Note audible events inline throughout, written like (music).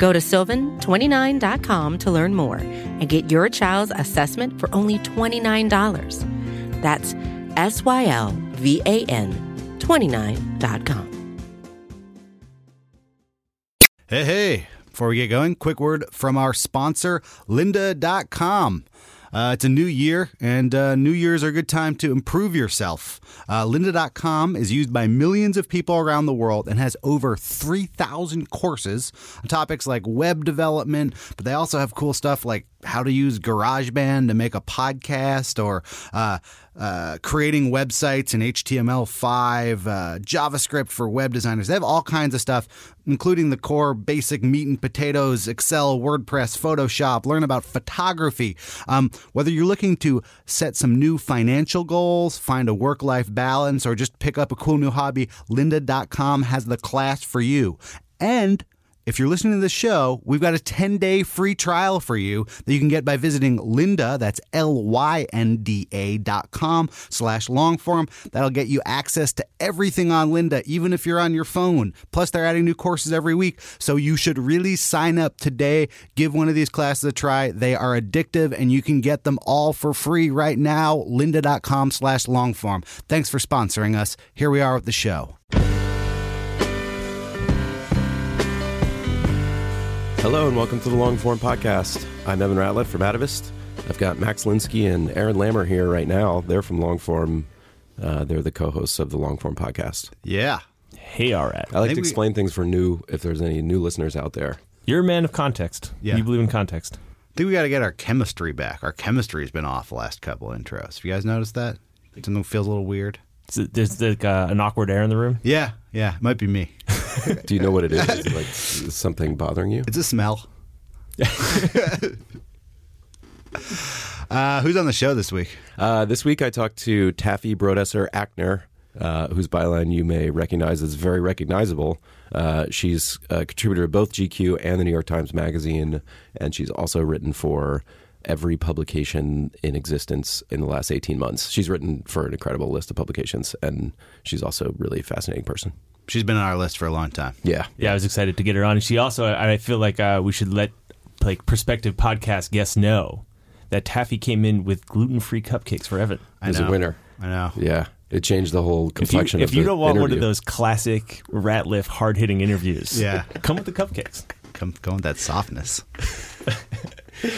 Go to sylvan29.com to learn more and get your child's assessment for only $29. That's S Y L V A N 29.com. Hey, hey. Before we get going, quick word from our sponsor, lynda.com. Uh, it's a new year, and uh, New Year's are a good time to improve yourself. Uh, lynda.com is used by millions of people around the world and has over 3,000 courses on topics like web development, but they also have cool stuff like how to use GarageBand to make a podcast or uh, creating websites in HTML5, uh, JavaScript for web designers. They have all kinds of stuff, including the core basic meat and potatoes Excel, WordPress, Photoshop. Learn about photography. Um, whether you're looking to set some new financial goals, find a work life balance, or just pick up a cool new hobby, lynda.com has the class for you. And if you're listening to this show, we've got a 10 day free trial for you that you can get by visiting Lynda, that's L Y N D A dot com slash longform. That'll get you access to everything on Lynda, even if you're on your phone. Plus, they're adding new courses every week. So you should really sign up today. Give one of these classes a try. They are addictive and you can get them all for free right now. Lynda.com slash longform. Thanks for sponsoring us. Here we are with the show. Hello and welcome to the Long Form Podcast. I'm Evan Ratliff from Atavist. I've got Max Linsky and Aaron Lammer here right now. They're from Long Form. Uh, they're the co-hosts of the Long Form Podcast. Yeah. Hey, all right. I like think to we- explain things for new, if there's any new listeners out there. You're a man of context. Yeah. You believe in context. I think we got to get our chemistry back. Our chemistry's been off the last couple intros. Have you guys noticed that? Something feels a little weird. Is it- There's like uh, an awkward air in the room. Yeah, yeah, it might be me. (laughs) (laughs) Do you know what it is? Is it like is something bothering you? It's a smell. uh, who's on the show this week? Uh, this week I talked to Taffy Brodesser Akner, uh, whose byline you may recognize is very recognizable. Uh, she's a contributor of both GQ and the New York Times Magazine, and she's also written for every publication in existence in the last 18 months. She's written for an incredible list of publications, and she's also a really fascinating person. She's been on our list for a long time. Yeah. Yeah, I was excited to get her on. And she also, I feel like uh, we should let like prospective podcast guests know that Taffy came in with gluten free cupcakes for Evan. I As a know. winner. I know. Yeah. It changed the whole complexion. If you, complexion if of you the don't want one of those classic Ratliff hard hitting interviews, Yeah. come with the cupcakes. Come, go with that softness.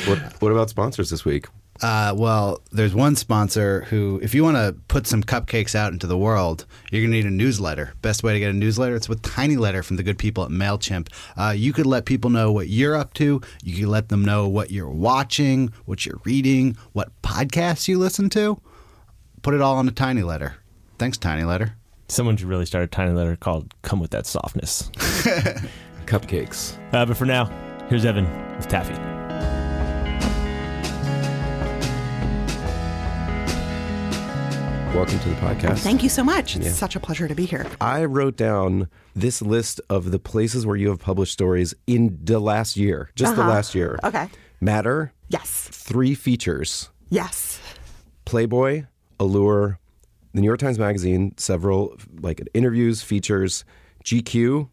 What, what about sponsors this week? Uh, well, there's one sponsor who, if you want to put some cupcakes out into the world, you're going to need a newsletter. Best way to get a newsletter, it's with Tiny Letter from the good people at MailChimp. Uh, you could let people know what you're up to. You could let them know what you're watching, what you're reading, what podcasts you listen to. Put it all on a Tiny Letter. Thanks, Tiny Letter. Someone should really start a tiny letter called "Come with That Softness." (laughs) (laughs) Cupcakes. Uh, but for now, here's Evan with Taffy. Welcome to the podcast. Thank you so much. It's Yeah. such a pleasure to be here. I wrote down this list of the places where you have published stories in the last year, just the Uh-huh. last year. Okay. Matter, Yes. three features Yes. Playboy, Allure, the New York Times Magazine, several like interviews, features, GQ,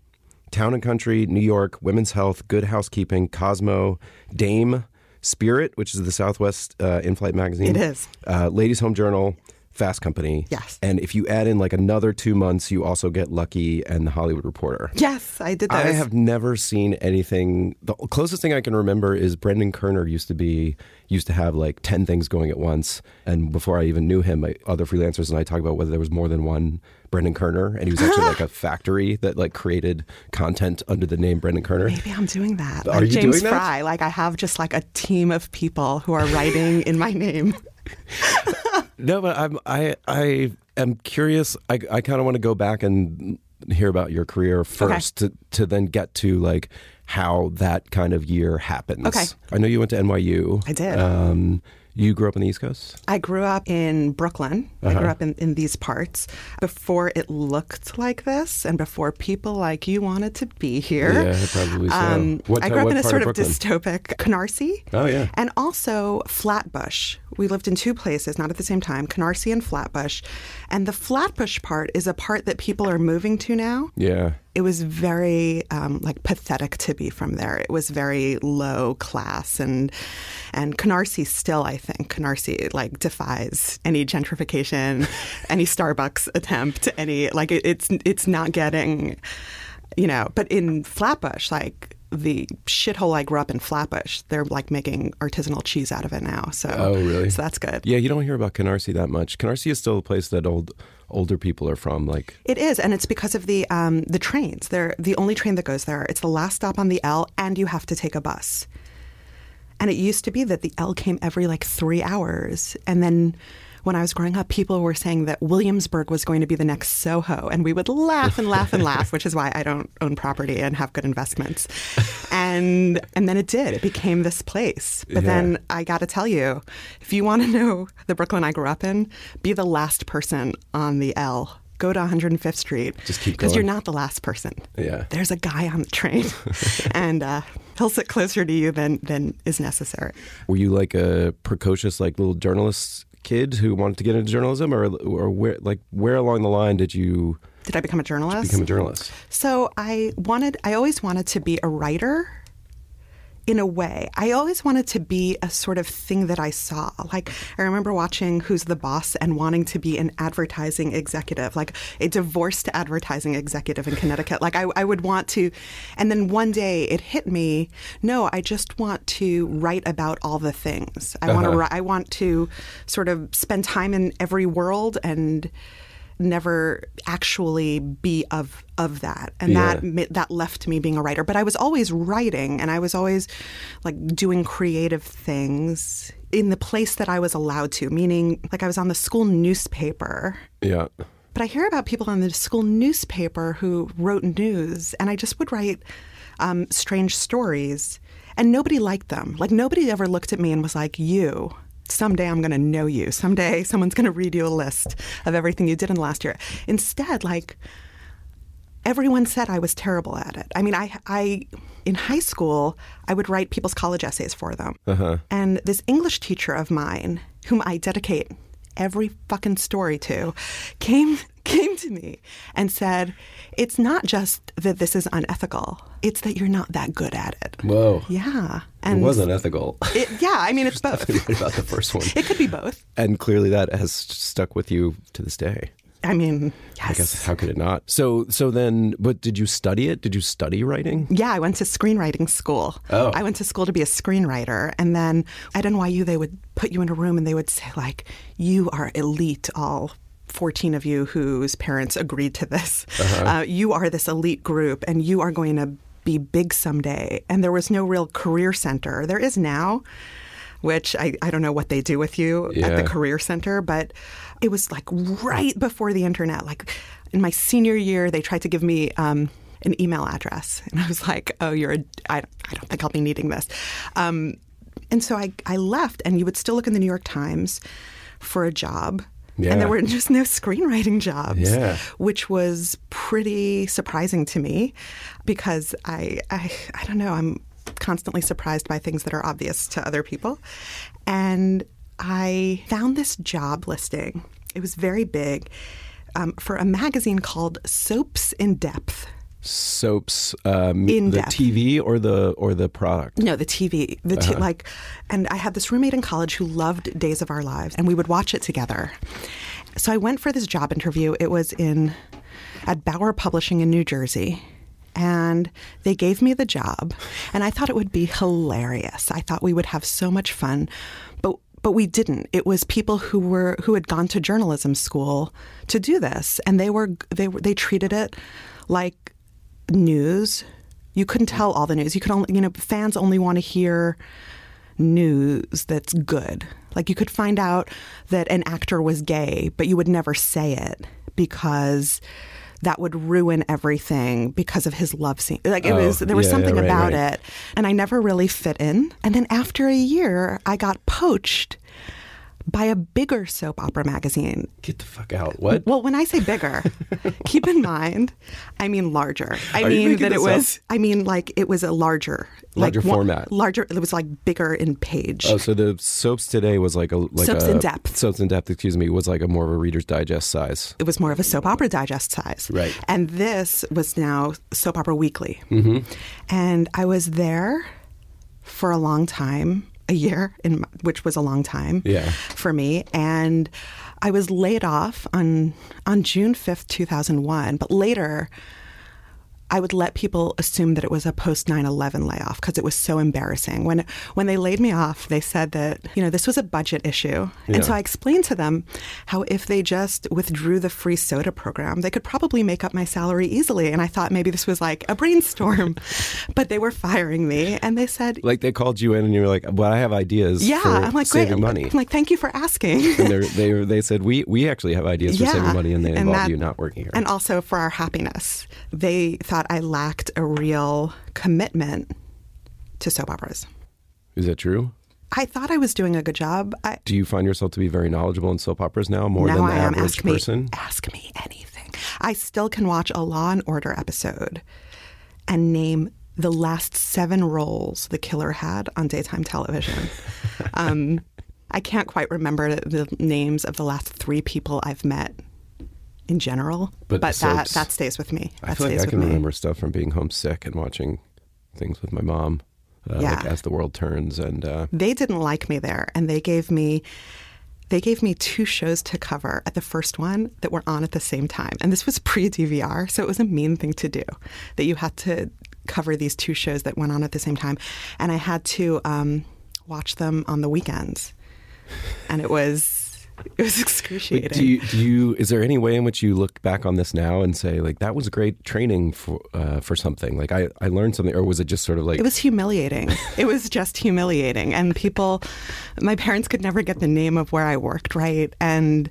Town and Country, New York, Women's Health, Good Housekeeping, Cosmo, Dame, Spirit, which is the Southwest uh, in-flight magazine. It is. Uh, Ladies Home Journal, Fast Company. Yes. And if you add in like another two months, you also get Lucky and the Hollywood Reporter. Yes, I did those. I have never seen anything. The closest thing I can remember is Brendan Koerner used to be used to have like ten things going at once. And before I even knew him, my other freelancers and I talked about whether there was more than one Brendan Koerner, and he was actually like a (laughs) factory that like created content under the name Brendan Koerner. Maybe I'm doing that. Are like you James doing that? Frey. Like I have just like a team of people who are writing in my name. (laughs) (laughs) No, but I'm I I am curious. I I kind of want to go back and hear about your career first to to then get to like how that kind of year happens. Okay. I know you went to NYU. I did. Um, you grew up on the East Coast? I grew up in Brooklyn. I Uh-huh. grew up in, in these parts before it looked like this and before people like you wanted to be here. Yeah, probably so. Um, What I grew up in a sort of of, dystopic Canarsie. Oh, yeah. And also Flatbush. We lived in two places, not at the same time, Canarsie and Flatbush. And the Flatbush part is a part that people are moving to now. Yeah. It was very um, like pathetic to be from there. It was very low class, and and Canarsie still, I think, Canarsie like defies any gentrification, (laughs) any Starbucks attempt, any like it, it's it's not getting, you know. But in Flatbush, like the shithole I grew up in Flatbush, they're like making artisanal cheese out of it now. So Oh, really? So that's good. Yeah, you don't hear about Canarsie that much. Canarsie is still a place that old older people are from. Like, It is, and it's because of the um, the trains. They're the only train that goes there. It's the last stop on the L, and you have to take a bus. And it used to be that the L came every like three hours, and then when I was growing up, people were saying that Williamsburg was going to be the next Soho, and we would laugh and laugh and laugh, which is why I don't own property and have good investments. And and then it did. It became this place. But Yeah. then I got to tell you, if you want to know the Brooklyn I grew up in, be the last person on the L. Go to 105th Street. Just keep Because you're not the last person. Yeah. There's a guy on the train, (laughs) and uh, he'll sit closer to you than than is necessary. were you like a precocious, like little journalist kid who wanted to get into journalism, or or where, like, where along the line did you Did I become a journalist? become a journalist? So I wanted, I always wanted to be a writer in a way. I always wanted to be a sort of thing that I saw. Like, I remember watching Who's the Boss and wanting to be an advertising executive, like a divorced advertising executive in Connecticut. Like, I, I would want to, and then one day it hit me no, I just want to write about all the things. I want to, Uh-huh. I want to sort of spend time in every world and never actually be of of that. And Yeah. that that left me being a writer. But i was always writing and i was always like doing creative things in the place that i was allowed to meaning like i was on the school newspaper. Yeah. but i hear about people on the school newspaper who wrote news and i just would write um, strange stories and nobody liked them. Like nobody ever looked at me and was like you someday I'm going to know you. Someday (laughs) someone's going to read you a list of everything you did in the last year. Instead, like everyone said I was terrible at it. I mean, I, I in high school, I would write people's college essays for them. Uh-huh. And this English teacher of mine, whom I dedicate every fucking story to, came came to me and said, "It's not just that this is unethical; it's that you're not that good at it." Whoa. Yeah, And It wasn't ethical. it- yeah, I mean, it's (laughs) both. right about the first one. It could be both. And clearly that has stuck with you to this day. I mean, yes. I guess how could it not? So so then but did you study it? Did you study writing? Yeah, I went to screenwriting school. Oh. I went to school to be a screenwriter. And then at NYU, they would put you in a room and they would say, like, you are elite, all 14 of you whose parents agreed to this. uh you are this elite group and you are going to be big someday. And there was no real career center. There is now. Which I, I don't know what they do with you at the career center, but it was like right before the internet. Like in my senior year, they tried to give me um, an email address, and I was like, "Oh, you're a I, I don't think I'll be needing this." Um, and so I I left, and you would still look in the New York Times for a job. Yeah. And there were just no screenwriting jobs, Yeah. which was pretty surprising to me because I, I I don't know I'm constantly surprised by things that are obvious to other people, and I found this job listing. It was very big um, for a magazine called Soaps in Depth. Soaps um, In the depth. TV or the or the product? No, the TV. The t- like, and I had this roommate in college who loved Days of Our Lives, and we would watch it together. So I went for this job interview. It was in at Bauer Publishing in New Jersey. And they gave me the job, and I thought it would be hilarious. I thought we would have so much fun, but but we didn't. It was people who were who had gone to journalism school to do this, and they were they they treated it like news. You couldn't mm-hmm. tell all the news. You could only, you know, fans only want to hear news that's good. Like you could find out that an actor was gay, but you would never say it because that would ruin everything because of his love scene. Like it Oh, was there was yeah, something right, about right. it. And I never really fit in. And then after a year, I got poached by a bigger soap opera magazine. Get the fuck out. What? Well, when I say bigger, (laughs) keep in mind, I mean larger. I Are mean that it was. up? I mean like it was a larger, Larger like, one- format. larger. It was like bigger in page. Oh, so the soaps today was like a like Soaps a, in depth. Soaps in depth, excuse me, was like a more of a Reader's Digest size. it was more of a soap opera digest size. Right. And this was now soap opera weekly. Mm-hmm. And I was there for a long time, a year, in, which was a long time Yeah. for me. And I was laid off on on June fifth, two thousand one. But later. I would let people assume that it was a post 9/11 layoff because it was so embarrassing. When when they laid me off, they said that you know this was a budget issue, Yeah. and so I explained to them how if they just withdrew the free soda program, they could probably make up my salary easily. And I thought maybe this was like a brainstorm, (laughs) but they were firing me, and they said, Like they called you in and you were like, "Well, I have ideas "Yeah." for I'm like, saving "Great." money." I'm like, "Thank you for asking." and they they said, "We we actually have ideas for saving money," and they And involve that- you not working here. and also for our happiness. They thought I lacked a real commitment to soap operas. Is that true? I thought I was doing a good job. I, Do you find yourself to be very knowledgeable in soap operas now, more now than the I am. average Ask person? me, ask me anything. I still can watch a Law and Order episode and name the last seven roles the killer had on daytime television. (laughs) um, I can't quite remember the names of the last three people I've met in general, But but, the that that stays with me. That I feel stays like I can me. remember stuff from being homesick and watching things with my mom, uh, like Yeah. as the world turns. And uh, they didn't like me there and they gave me they gave me two shows to cover at the first one that were on at the same time and this was pre-dvr so it was a mean thing to do that you had to cover these two shows that went on at the same time and i had to um, watch them on the weekends and it was (laughs) it was excruciating do you, do you? Is there any way in which you look back on this now and say like that was great training for uh, for something? Like I I learned something, or was it just sort of like It was humiliating. it was just humiliating. And people, my parents could never get the name of where I worked, right? And,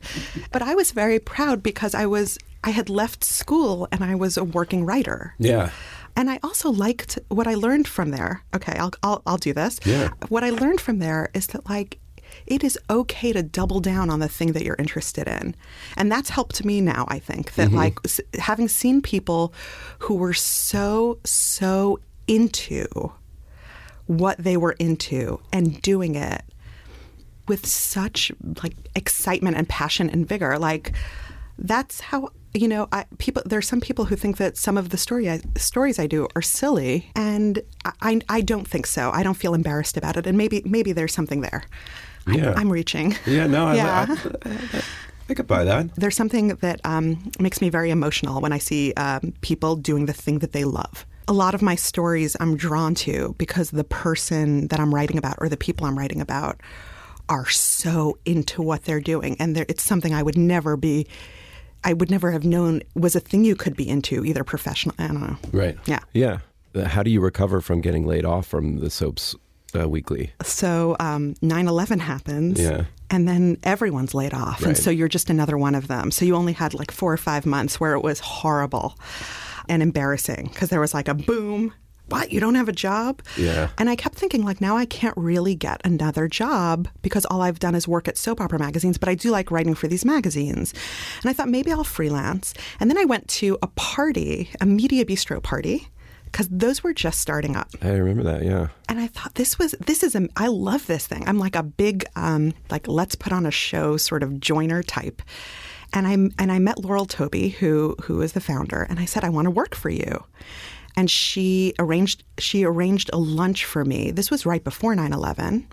but I was very proud because I was, I had left school and I was a working writer. yeah. And I also liked what I learned from there. Okay, I'll, I'll, I'll do this. Yeah. What I learned from there is that, like, it is okay to double down on the thing that you're interested in. And that's helped me now, I think, that, mm-hmm. like, having seen people who were so, so into what they were into and doing it with such like excitement and passion and vigor like that's how you know I, people there's some people who think that some of the story I, stories I do are silly and I, I don't think so. I don't feel embarrassed about it and maybe maybe there's something there Yeah. I'm, I'm reaching Yeah. No. I, Yeah. I, I, I could buy that. there's something that um, makes me very emotional when I see um, people doing the thing that they love. A lot of my stories I'm drawn to because the person that I'm writing about or the people I'm writing about are so into what they're doing. And they're, it's something I would never be, I would never have known was a thing you could be into, either professional. I don't know. Right. Yeah. Yeah. How do you recover from getting laid off from the soaps uh, weekly? So um, 9/11 happens, Yeah. and then everyone's laid off, Right. and so you're just another one of them. So you only had like four or five months where it was horrible and embarrassing because there was like a boom. What? You don't have a job? Yeah. And I kept thinking, like, now I can't really get another job because all I've done is work at soap opera magazines, but I do like writing for these magazines. And I thought maybe I'll freelance. And then I went to a party, a media bistro party, because those were just starting up I remember that. Yeah. and I thought this was this is a I love this thing. I'm like a big um, like let's put on a show sort of joiner type. And I and I met Laurel Touby, who who is the founder, and I said I want to work for you. And she arranged she arranged a lunch for me. This was right before 9/11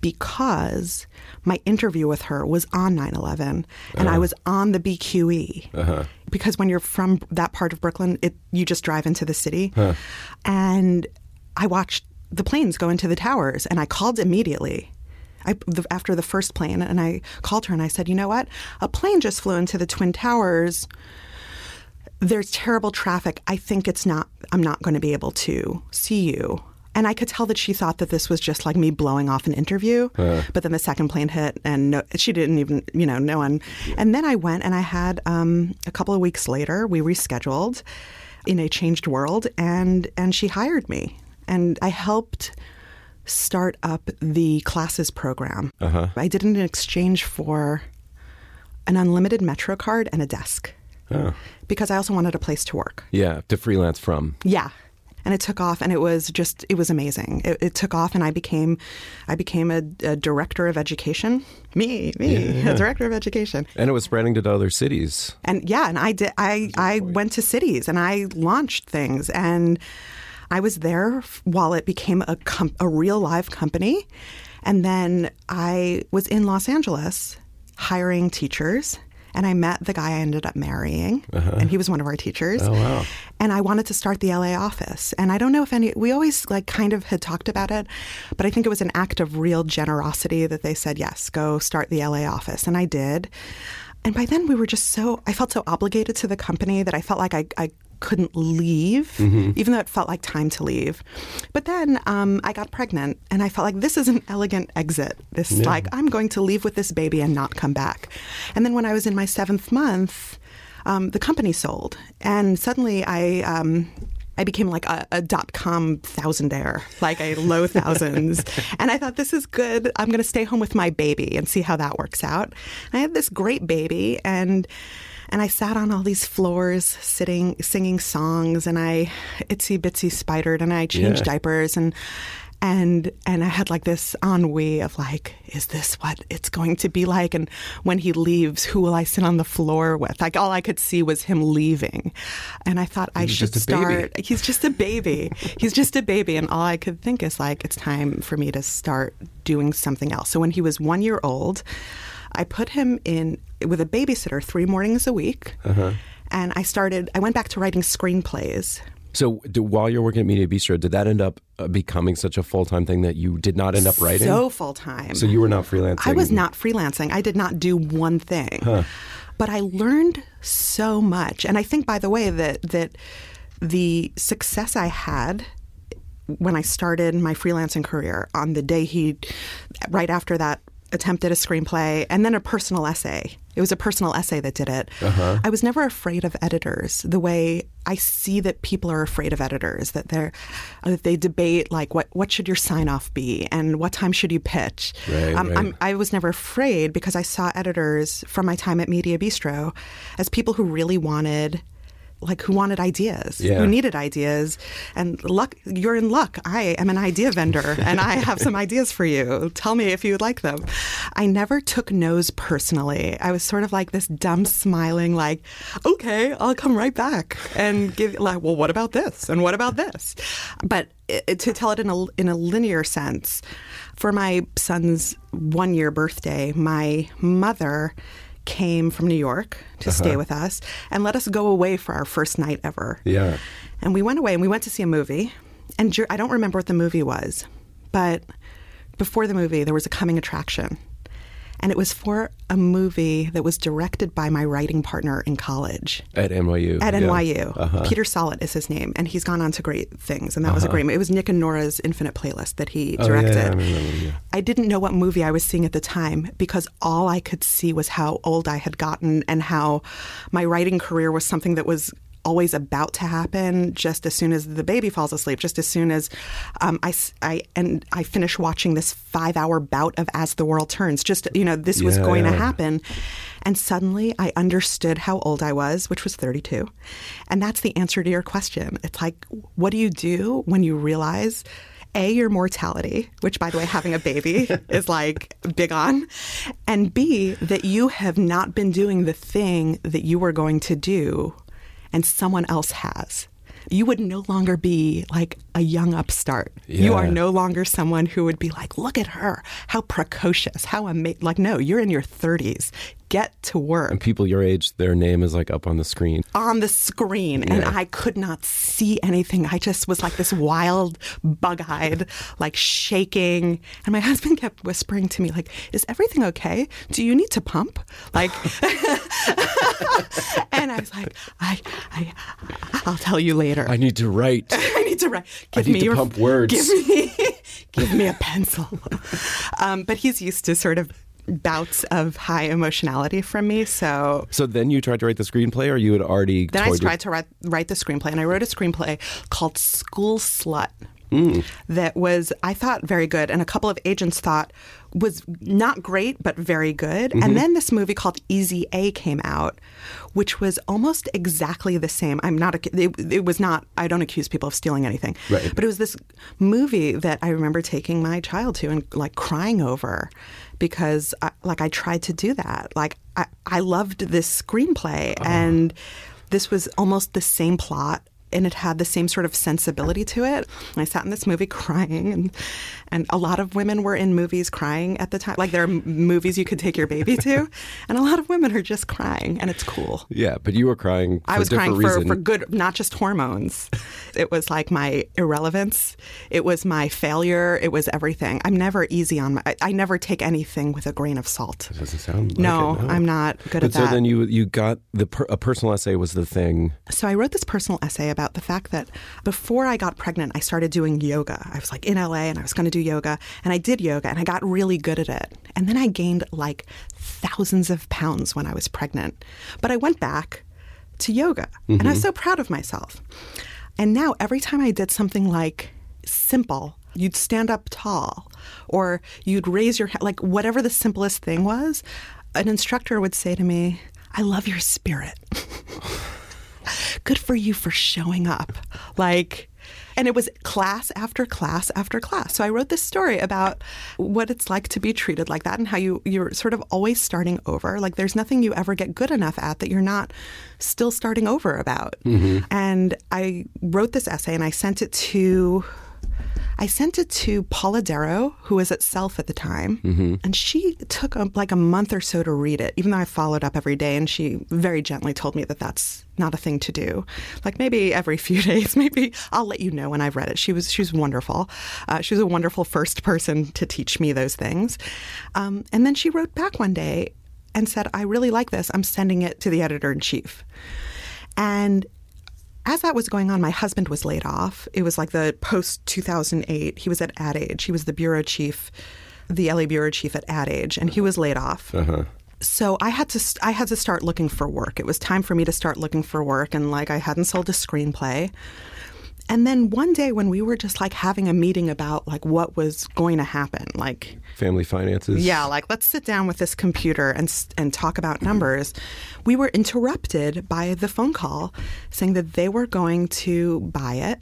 because my interview with her was on 9/11 and I was on the BQE. Because when you're from that part of Brooklyn, it you just drive into the city. And I watched the planes go into the towers and I called immediately. I, the, after the first plane, and I called her and I said, "You know what? A plane just flew into the twin towers. There's terrible traffic. I think it's not. I'm not going to be able to see you." And I could tell that she thought that this was just like me blowing off an interview. But then the second plane hit, and no, she didn't even, you know, no one. And then I went and I had um, a couple of weeks later, we rescheduled in a changed world, and and she hired me, and I helped start up the classes program. I did it in exchange for an unlimited Metro card and a desk because I also wanted a place to work. Yeah, to freelance from. Yeah. And it took off, and it was just it was amazing. It, it took off, and I became, I became a, a director of education. Me, me, a director of education. And it was spreading to other cities. And yeah, and I did. I I went to cities and I launched things, and I was there while it became a com- a real live company, and then I was in Los Angeles hiring teachers. And I met the guy I ended up marrying, uh-huh. and he was one of our teachers. Oh wow! And I wanted to start the LA office. And I don't know if any, we always like kind of had talked about it, but I think it was an act of real generosity that they said, yes, go start the LA office. And I did. And by then we were just so, I felt so obligated to the company that I felt like I, I couldn't leave, even though it felt like time to leave. But then um, I got pregnant and I felt like this is an elegant exit. This, like, I'm going to leave with this baby and not come back. And then when I was in my seventh month, um, the company sold. And suddenly I. Um, I became like a, a dot com thousandaire, like a low (laughs) thousands. and I thought, this is good. I'm going to stay home with my baby and see how that works out. And I had this great baby, and and I sat on all these floors, sitting, singing songs, and I itsy bitsy spidered, and I changed Yeah. diapers, and and and I had like this ennui of like, is this what it's going to be like? And when he leaves, who will I sit on the floor with? Like all I could see was him leaving, and I thought I was should just a baby. He's just a baby. He's just a baby, and all I could think is like, it's time for me to start doing something else. So when he was one year old, I put him in with a babysitter three mornings a week. Uh-huh. And I started, I went back to writing screenplays. So, do, while you're working at Media Bistro, did that end up uh, becoming such a full time thing that you did not end up writing? So full time. So you were not freelancing. I was not freelancing. I did not do one thing. But I learned so much. And I think by the way that that the success I had when I started my freelancing career on the day he right after that attempted a screenplay and then a personal essay. It was a personal essay that did it. I was never afraid of editors the way I see that people are afraid of editors that they're that they debate like what what should your sign off be and what time should you pitch. Right, Um, right. I'm, I was never afraid because I saw editors from my time at Media Bistro as people who really wanted like who wanted ideas, Yeah. who needed ideas. And luck, you're in luck. I am an idea vendor and I have some (laughs) ideas for you. Tell me if you would like them. I never took no's personally. I was sort of like this dumb smiling, like, okay, I'll come right back and give, like, well, what about this? And what about this? But it, to tell it in a, in a linear sense, for my son's one year birthday, my mother came from New York to stay uh-huh. with us and let us go away for our first night ever. Yeah. And we went away and we went to see a movie. And I don't remember what the movie was, but before the movie, there was a coming attraction. And it was for a movie that was directed by my writing partner in college At NYU. at yeah. NYU. Uh-huh. Peter Sollett is his name, and he's gone on to great things. And that was a great. It was Nick and Norah's Infinite Playlist that he directed. Oh, yeah, directed. yeah, I remember, yeah. I didn't know what movie I was seeing at the time because all I could see was how old I had gotten and how my writing career was something that was always about to happen just as soon as the baby falls asleep just as soon as um, I, I- and I finish watching this five hour bout of As the World Turns. Just you know this was Yeah, going to happen. And suddenly I understood how old I was which was 32 and that's the answer to your question. It's like what do you do when you realize a, your mortality, which by the way, having a baby (laughs) is like big on. And B, that you have not been doing the thing that you were going to do and someone else has. You would no longer be like a young upstart. You are no longer someone who would be like, look at her, how precocious, how amazing. Like, no, you're in your 30s. Get to work And people your age, their name is like up on the screen. on the screen and I could not see anything. I just was like this wild, bug eyed, like shaking. And my husband kept whispering to me, like, is everything okay? Do you need to pump? Like, (laughs) and I was like, I, I, I'll tell you later. I need to write. (laughs) I need to write. Give need me to your pump words." Give me, (laughs) give me a pencil. um, but he's used to sort of bouts of high emotionality from me, so So then you tried to write the screenplay, or you had already. then I toyed with- tried to write, write the screenplay, and I wrote a screenplay called School Slut. Hmm. That was, I thought, very good, and a couple of agents thought was not great, but very good. Mm-hmm. And then this movie called Easy A came out, which was almost exactly the same. I'm not, it, it was not, I don't accuse people of stealing anything. Right. But it was this movie that I remember taking my child to and like crying over because I, like I tried to do that. Like I, I loved this screenplay uh-huh. and this was almost the same plot and it had the same sort of sensibility to it. And I sat in this movie (laughs) crying, and and a lot of women were in movies crying at the time. Like there are movies you could take your baby to, and a lot of women are just crying, and it's cool. Yeah, but you were crying. For I was crying for, for good, not just hormones. (laughs) it was like my irrelevance. It was my failure. It was everything. I'm never easy on my. I, I never take anything with a grain of salt. Doesn't sound like No, it, I'm not good But at so that. So then you you got the per, a personal essay was the thing. So I wrote this personal essay about the fact that before I got pregnant, I started doing yoga. I was like in LA and I was going to do yoga, and I did yoga and I got really good at it. And then I gained like thousands of pounds when I was pregnant. But I went back to yoga and I was mm-hmm. so proud of myself. And now every time I did something like simple, you'd stand up tall or you'd raise your hand, like whatever the simplest thing was, an instructor would say to me, I love your spirit. (laughs) good for you for showing up. Like, and it was class after class after class. So I wrote this story about what it's like to be treated like that and how you you're sort of always starting over. Like there's nothing you ever get good enough at that you're not still starting over about. Mm-hmm. And I wrote this essay and I sent it to I sent it to Paula Derrow, who was at Self at the time, and she took a, like a month or so to read it. Even though I followed up every day, and she very gently told me that that's not a thing to do. Like maybe every (laughs) few days, maybe I'll let you know when I've read it. She was she was wonderful. Uh, she was a wonderful first person to teach me those things. Um, and then she wrote back one day and said, "I really like this. I'm sending it to the editor in chief." And as that was going on, my husband was laid off. It was like the post 2008. He was at Ad Age. He was the bureau chief, the LA bureau chief at Ad Age, and he was laid off. Uh-huh. So I had to st- I had to start looking for work. It was time for me to start looking for work, and like I hadn't sold a screenplay. And then one day when we were just like having a meeting about like what was going to happen, like Family finances. yeah, like let's sit down with this computer and and talk about numbers. We were interrupted by the phone call saying that they were going to buy it.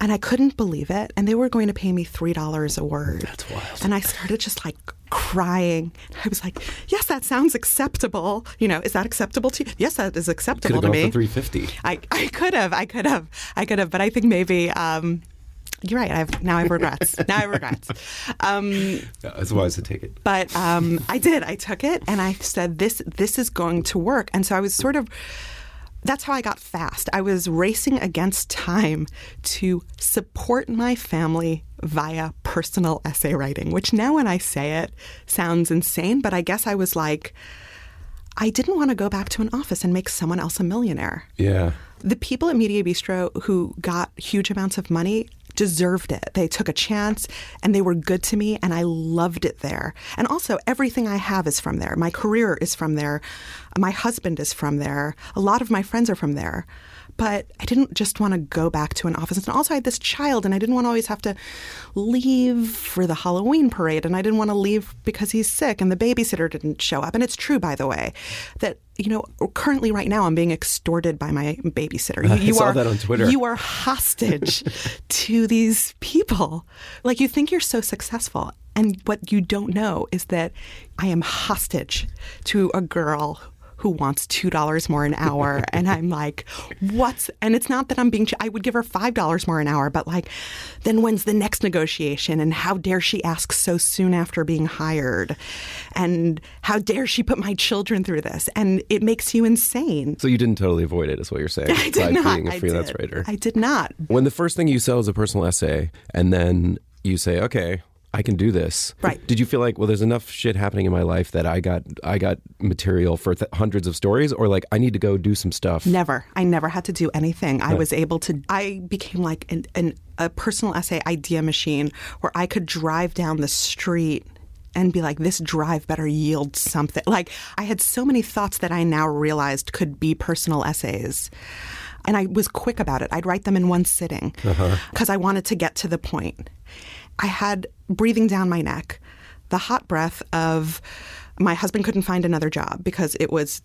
And I couldn't believe it. And they were going to pay me $3 a word. That's wild. And I started just like crying. I was like, yes, that sounds acceptable. You know, is that acceptable to you? Yes, that is Could acceptable have to gone me. for three fifty. I, I could have, I could have, I could have, but I think maybe um, you're right. I've now I have regrets. now I have regrets. Um, It's wise to take it. but um, I did. I took it and I said, "This this is going to work." And so I was sort of. That's how I got fast. I was racing against time to support my family via personal essay writing, which now when I say it sounds insane, but I guess I was like, I didn't want to go back to an office and make someone else a millionaire. Yeah. The people at Media Bistro who got huge amounts of money deserved it. They took a chance and they were good to me and I loved it there. And also everything I have is from there. My career is from there. My husband is from there. A lot of my friends are from there. But I didn't just want to go back to an office. And also I had this child and I didn't want to always have to leave for the Halloween parade and I didn't want to leave because he's sick and the babysitter didn't show up. And it's true by the way that you know, currently right now I'm being extorted by my babysitter. (laughs) You, I saw are that on Twitter. You are hostage (laughs) to these people. Like you think you're so successful, and what you don't know is that I am hostage to a girl who wants two dollars more an hour, (laughs) and I'm like, what's? And it's not that I'm being. I would give her five dollars more an hour, but like, then when's the next negotiation? And how dare she ask so soon after being hired? And how dare she put my children through this? And it makes you insane. So you didn't totally avoid it, is what you're saying, (laughs) I did by not. being a I freelance did. writer. I did not. when the first thing you sell is a personal essay, and then you say, "Okay, I can do this. Right. Did you feel like, well, there's enough shit happening in my life that I got I got material for th- hundreds of stories, or like I need to go do some stuff? Never. I never had to do anything. I was able to, I became like an, an, a personal essay idea machine where I could drive down the street and be like, this drive better yield something. Like, I had so many thoughts that I now realized could be personal essays. And I was quick about it. I'd write them in one sitting uh-huh. because I wanted to get to the point. I had breathing down my neck, the hot breath of my husband couldn't find another job because it was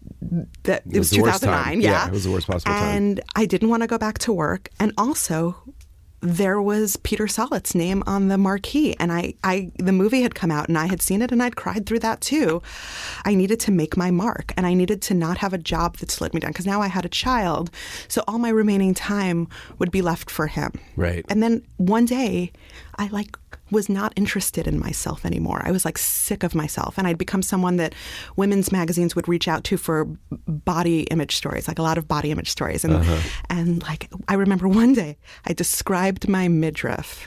that it, was, was 2009. Yeah. Yeah, it was the worst possible time. and I didn't want to go back to work. And also, there was Peter Sollett's name on the marquee, and I, I, the movie had come out, and I had seen it, and I'd cried through that too. I needed to make my mark, and I needed to not have a job that slowed me down because now I had a child, so all my remaining time would be left for him. Right. And then one day, I like was not interested in myself anymore. I was like sick of myself, and I'd become someone that women's magazines would reach out to for body image stories, like a lot of body image stories. And uh-huh. and like I remember one day I described my midriff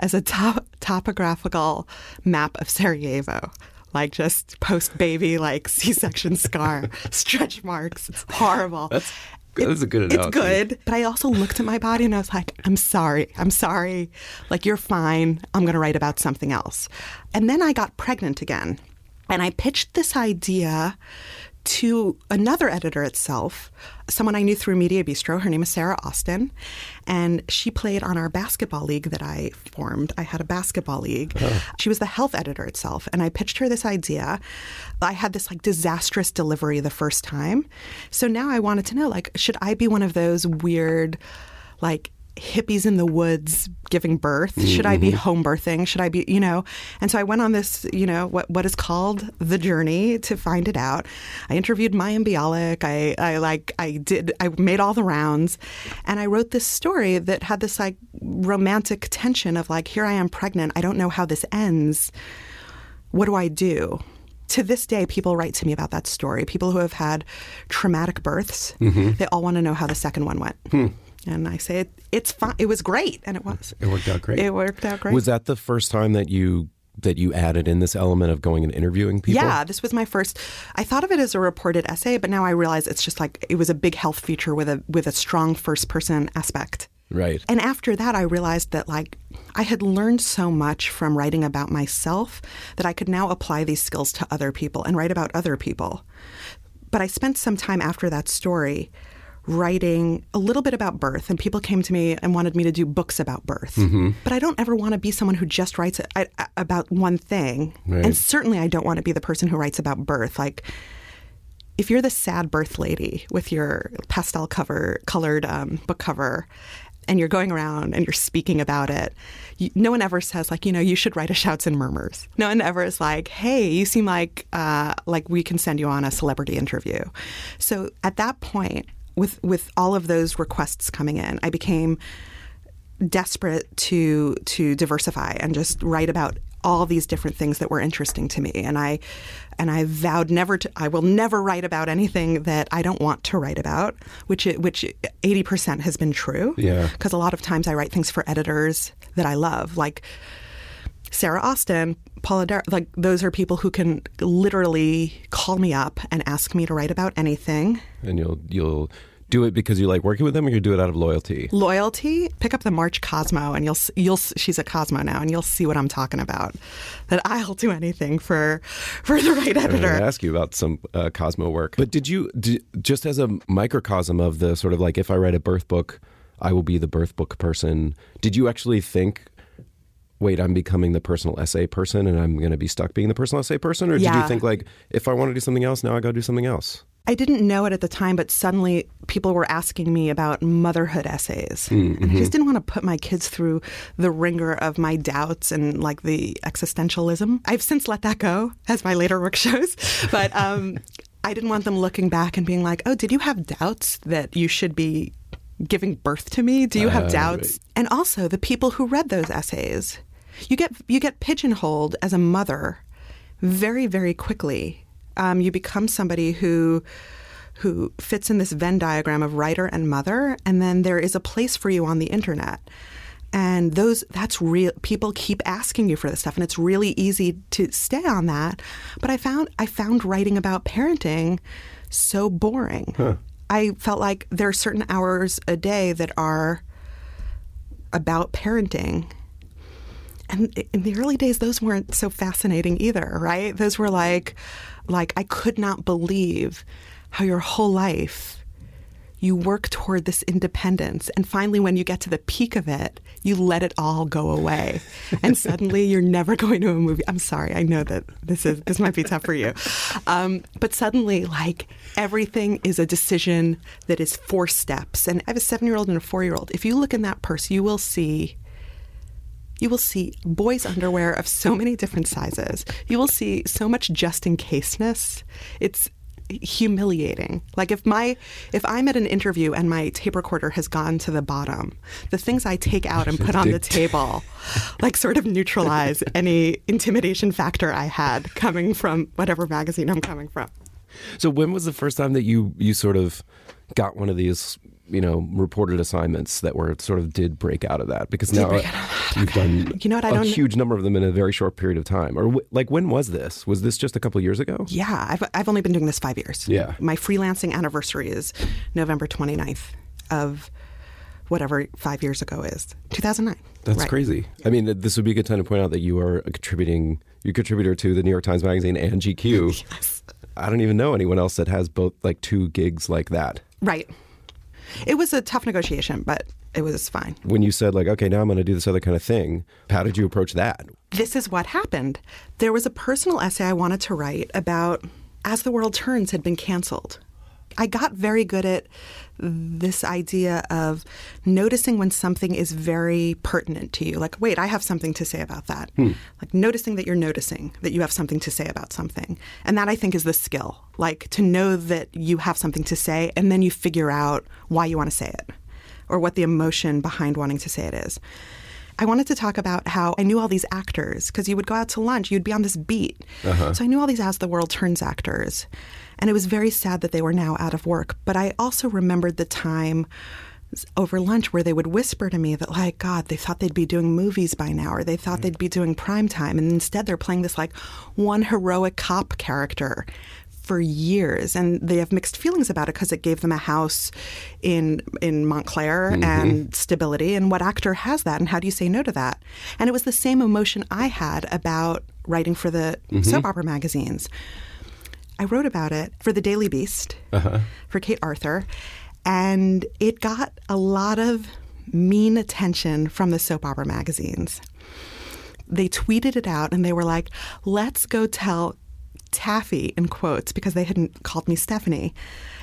as a top, topographical map of Sarajevo. Like just post baby, like (laughs) C section scar, stretch marks. It's horrible. That's that's a good enough. It's good. But I also looked at my body and I was like, I'm sorry. I'm sorry. Like, you're fine. I'm going to write about something else. And then I got pregnant again. And I pitched this idea to another editor itself, someone I knew through Media Bistro. Her name is Sarah Austin. And she played on our basketball league that I formed. I had a basketball league. She was the health editor itself. And I pitched her this idea. I had this like disastrous delivery the first time. So now I wanted to know like, should I be one of those weird, like, hippies in the woods giving birth? Should I be mm-hmm. home birthing? Should I be, you know? And so I went on this, you know, what what is called the journey to find it out. I interviewed Mayim Bialik. I, I like I did I made all the rounds, and I wrote this story that had this like romantic tension of like here I am pregnant. I don't know how this ends. What do I do? To this day, people write to me about that story. People who have had traumatic births, mm-hmm. they all want to know how the second one went. Hmm. And I say it, it's fine. It was great, and it was. It worked out great. It worked out great. Was that the first time that you that you added in this element of going and interviewing people? Yeah, this was my first. I thought of it as a reported essay, but now I realize it's just like it was a big health feature with a with a strong first person aspect. Right. And after that, I realized that like I had learned so much from writing about myself that I could now apply these skills to other people and write about other people. But I spent some time after that story writing a little bit about birth, and people came to me and wanted me to do books about birth. But I don't ever want to be someone who just writes a- a- about one thing. Right. And certainly, I don't want to be the person who writes about birth. Like, if you're the sad birth lady with your pastel cover colored um, book cover and you're going around and you're speaking about it you, no one ever says like you know you should write a shouts and murmurs no one ever is like hey you seem like uh, like we can send you on a celebrity interview so at that point with with all of those requests coming in i became desperate to to diversify and just write about all these different things that were interesting to me and i and i vowed never to i will never write about anything that i don't want to write about which it, which 80% has been true Yeah. because a lot of times i write things for editors that i love like Sarah Austin, Paula like those are people who can literally call me up and ask me to write about anything. And you'll you'll do it because you like working with them, or you do it out of loyalty. loyalty pick up the march cosmo and you'll you'll she's a cosmo now and you'll see what i'm talking about that i'll do anything for for the right editor to ask you about some uh, Cosmo work. But did you, did, just as a microcosm of the sort of like, if I write a birth book, I will be the birth book person, did you actually think, wait, I'm becoming the personal essay person and I'm going to be stuck being the personal essay person? Or did you think, like, if I want to do something else, now I got to do something else? i didn't know it at the time but suddenly people were asking me about motherhood essays. And i just didn't want to put my kids through the ringer of my doubts and like the existentialism. I've since let that go as my later work (laughs) shows. But um, i didn't want them looking back and being like oh did you have doubts that you should be giving birth to me? Do you have doubts? And also the people who read those essays you get you get pigeonholed as a mother very very quickly. Um, you become somebody who who fits in this venn diagram of writer and mother and then there is a place for you on the internet. And those that's real people keep asking you for this stuff and it's really easy to stay on that. But i found i found writing about parenting so boring i felt like there are certain hours a day that are about parenting. And in the early days those weren't so fascinating either right? Those were like like i could not believe how your whole life you work toward this independence. And finally when you get to the peak of it you let it all go away. And suddenly (laughs) you're never going to a movie. I'm sorry. I know that this is this might be tough for you. Um, but suddenly like everything is a decision that is four steps. And i have a seven year old and a four year old if you look in that purse you will see you will see boys' underwear of so many different sizes. You will see so much just in caseness. It's humiliating. Like if my if I'm at an interview and my tape recorder has gone to the bottom, the things I take out and put on the table like sort of neutralize (laughs) any intimidation factor I had coming from whatever magazine I'm coming from. So when was the first time that you you sort of got one of these you know reported assignments that were sort of did break out of that because now you've done (laughs) You know what, I a don't- huge number of them in a very short period of time or wh- like when was this was this just a couple years ago Yeah, I've I've only been doing this 5 years. Yeah. My freelancing anniversary is November 29th of whatever 5 years ago is. 2009. that's Right. crazy i mean this would be a good time to point out that you are a contributing you contributor to the new york times magazine and gq (laughs) Yes. i don't even know anyone else that has both like two gigs like that Right. It was a tough negotiation, but it was fine. when you said like okay now i'm going to do this other kind of thing how did you approach that This is what happened. There was a personal essay I wanted to write about As the World Turns had been canceled. I got very good at this idea of noticing when something is very pertinent to you. Like, wait, I have something to say about that. Hmm. Like, noticing that you're noticing that you have something to say about something. And that I think is the skill. Like, to know that you have something to say and then you figure out why you want to say it or what the emotion behind wanting to say it is. I wanted to talk about how I knew all these actors because you would go out to lunch, you'd be on this beat. Uh-huh. So I knew all these As the World Turns actors. And it was very sad that they were now out of work. But I also remembered the time over lunch where they would whisper to me that, like, God, they thought they'd be doing movies by now or they thought mm. they'd be doing prime time. And instead they're playing this, like, one heroic cop character for years, and they have mixed feelings about it because it gave them a house in in Montclair mm-hmm. and stability. And what actor has that? And how do you say no to that? And it was the same emotion I had about writing for the mm-hmm. soap opera magazines. I wrote about it for the Daily Beast uh-huh. for Kate Aurthur, and it got a lot of mean attention from the soap opera magazines they tweeted it out and they were like, let's go tell Taffy, in quotes, because they hadn't called me Stephanie,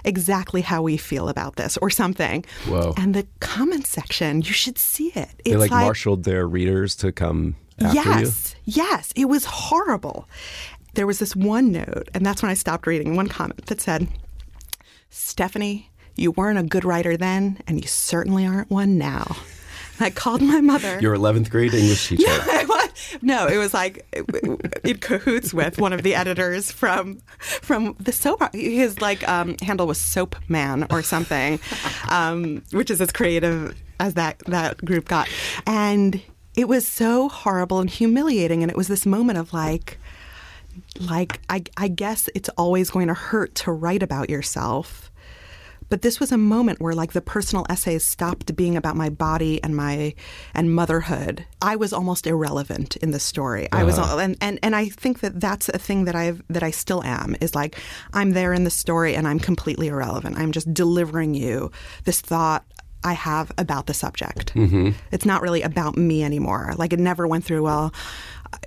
exactly how we feel about this or something. Whoa. And the comment section, you should see it. It's they like, marshaled their readers to come after yes, yes, it was horrible. There was this one note, and that's when I stopped reading, one comment that said, Stephanie, you weren't a good writer then, and you certainly aren't one now. And I called my mother. you your 11th grade english (laughs) teacher was- no, it was like in cahoots with one of the editors from from the soap. His like um, handle was Soap Man or something, (laughs) um, which is as creative as that that group got, and it was so horrible and humiliating. And it was this moment of like, like I, I guess it's always going to hurt to write about yourself. But this was a moment where like the personal essays stopped being about my body and my and motherhood. I was almost irrelevant in the story. I was uh-huh. all, and, and and I think that that's a thing that I've that I still am is like I'm there in the story and I'm completely irrelevant. I'm just delivering you this thought I have about the subject. Mm-hmm. It's not really about me anymore. Like it never went through well.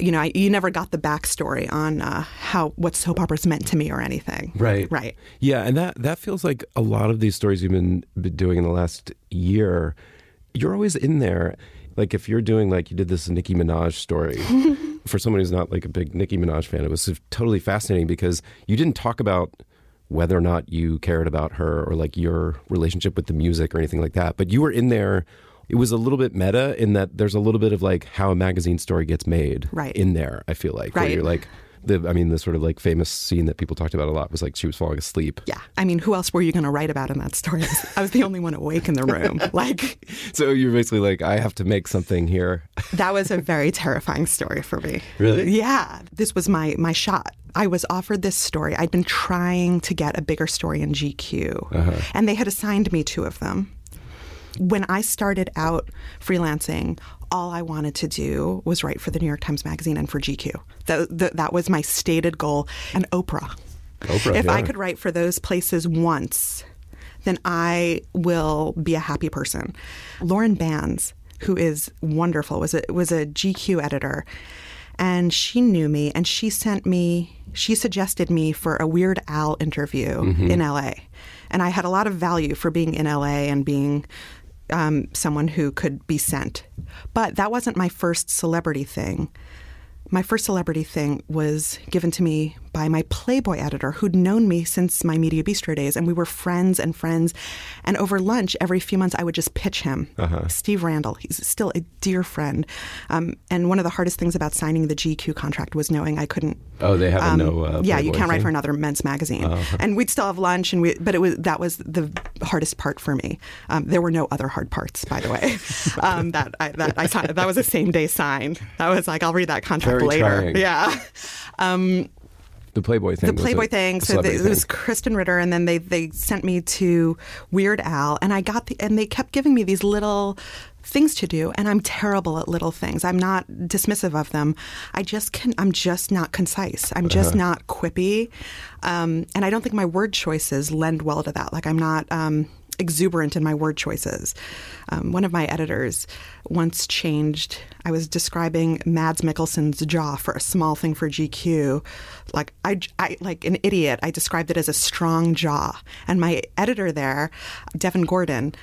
You know, I, you never got the backstory on uh, how what soap operas meant to me or anything. Right. Right. Yeah, and that that feels like a lot of these stories you've been, been doing in the last year. You're always in there. Like if you're doing like you did this Nicki Minaj story. (laughs) for someone who's not like a big Nicki Minaj fan, it was totally fascinating because you didn't talk about whether or not you cared about her or like your relationship with the music or anything like that. But you were in there. It was a little bit meta in that there's a little bit of like how a magazine story gets made Right. in there. I feel like where you're like The, I mean, the sort of like famous scene that people talked about a lot was like she was falling asleep. Yeah. I mean, who else were you going to write about in that story? (laughs) I was the only one awake in the room. (laughs) Like, So you're basically like, I have to make something here. (laughs) that was a very terrifying story for me. Really? Yeah. This was my my shot. I was offered this story. I'd been trying to get a bigger story in GQ, uh-huh. and they had assigned me two of them. When I started out freelancing, all I wanted to do was write for the New York Times Magazine and for GQ. That, that, that was my stated goal. And Oprah. Oprah, if I could write for those places once, then I will be a happy person. Lauren Bans, who is wonderful, was a was a GQ editor, and she knew me, and she sent me. She suggested me for a Weird Al interview Mm-hmm. in LA, and I had a lot of value for being in LA and being um, someone who could be sent. But that wasn't my first celebrity thing. My first celebrity thing was given to me by my Playboy editor who'd known me since my Mediabistro days, and we were friends and friends. And over lunch, every few months, I would just pitch him. Steve Randall, he's still a dear friend. Um, and one of the hardest things about signing the GQ contract was knowing I couldn't. Oh, they have um, no. Uh, yeah, you can't write thing? for another men's magazine, and we'd still have lunch, and we. But it was that was the hardest part for me. Um, there were no other hard parts, by the way. (laughs) um, that I, that I signed, that was a same day sign. That was like I'll read that contract Very later. trying. Yeah. Um, The Playboy thing. the Playboy thing. So they, celebrity it was. Krysten Ritter, and then they they sent me to Weird Al, and I got the and they kept giving me these little things to do, and I'm terrible at little things. I'm not dismissive of them. I just can. I'm just not concise. I'm just Uh-huh. not quippy, um, and I don't think my word choices lend well to that. Like I'm not. Um, exuberant in my word choices. Um, one of my editors once changed. I was describing Mads Mikkelsen's jaw for a small thing for GQ. Like I, I like an idiot. I described it as a strong jaw, and my editor there, Devin Gordon,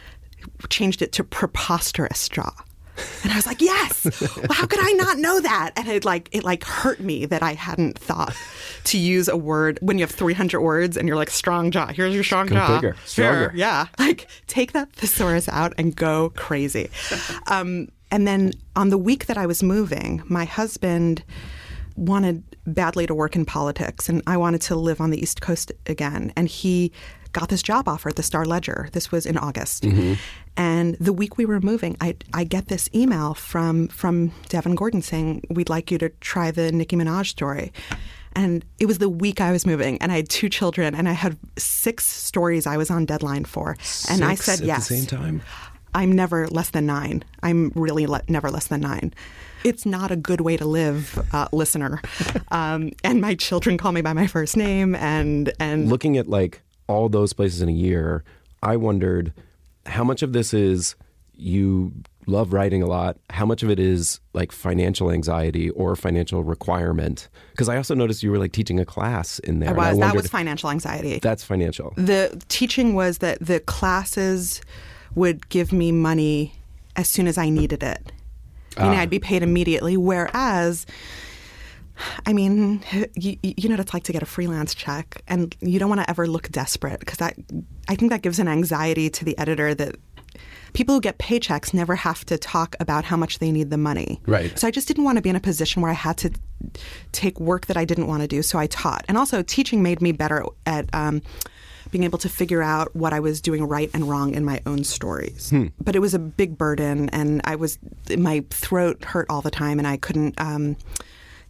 changed it to preposterous jaw. And I was like, yes. Well, how could I not know that? And it like it like hurt me that I hadn't thought to use a word when you have 300 words and you're like strong jaw. Here's your strong Go jaw. bigger, Here. stronger. Yeah. Like take that thesaurus out and go crazy. Um, and then on the week that I was moving, my husband wanted badly to work in politics and I wanted to live on the East Coast again. And he got this job offer at the Star Ledger. This was in August. And the week we were moving, I, I get this email from from Devin Gordon saying, We'd like you to try the Nicki Minaj story. And it was the week I was moving, and I had two children, and I had six stories I was on deadline for. and I Six said at yes. the same time. I'm never less than nine. I'm really le- never less than nine. It's not a good way to live, uh, listener. (laughs) Um, and my children call me by my first name, and and looking at like all those places in a year, I wondered how much of this is you love writing a lot, how much of it is like financial anxiety or financial requirement? Because I also noticed you were like teaching a class in there. I was that wondered was financial anxiety. That's financial. the teaching was that the classes would give me money as soon as I needed it. You know, ah. I'd be paid immediately. Whereas, (sighs) I mean, (sighs) you, you know what it's like to get a freelance check, and you don't want to ever look desperate because that I think that gives an anxiety to the editor that people who get paychecks never have to talk about how much they need the money. Right. So I just didn't want to be in a position where I had to take work that I didn't want to do. So I taught, and also teaching made me better at. Um, being able to figure out what I was doing right and wrong in my own stories. But it was a big burden, and I was my throat hurt all the time, and I couldn't. Um,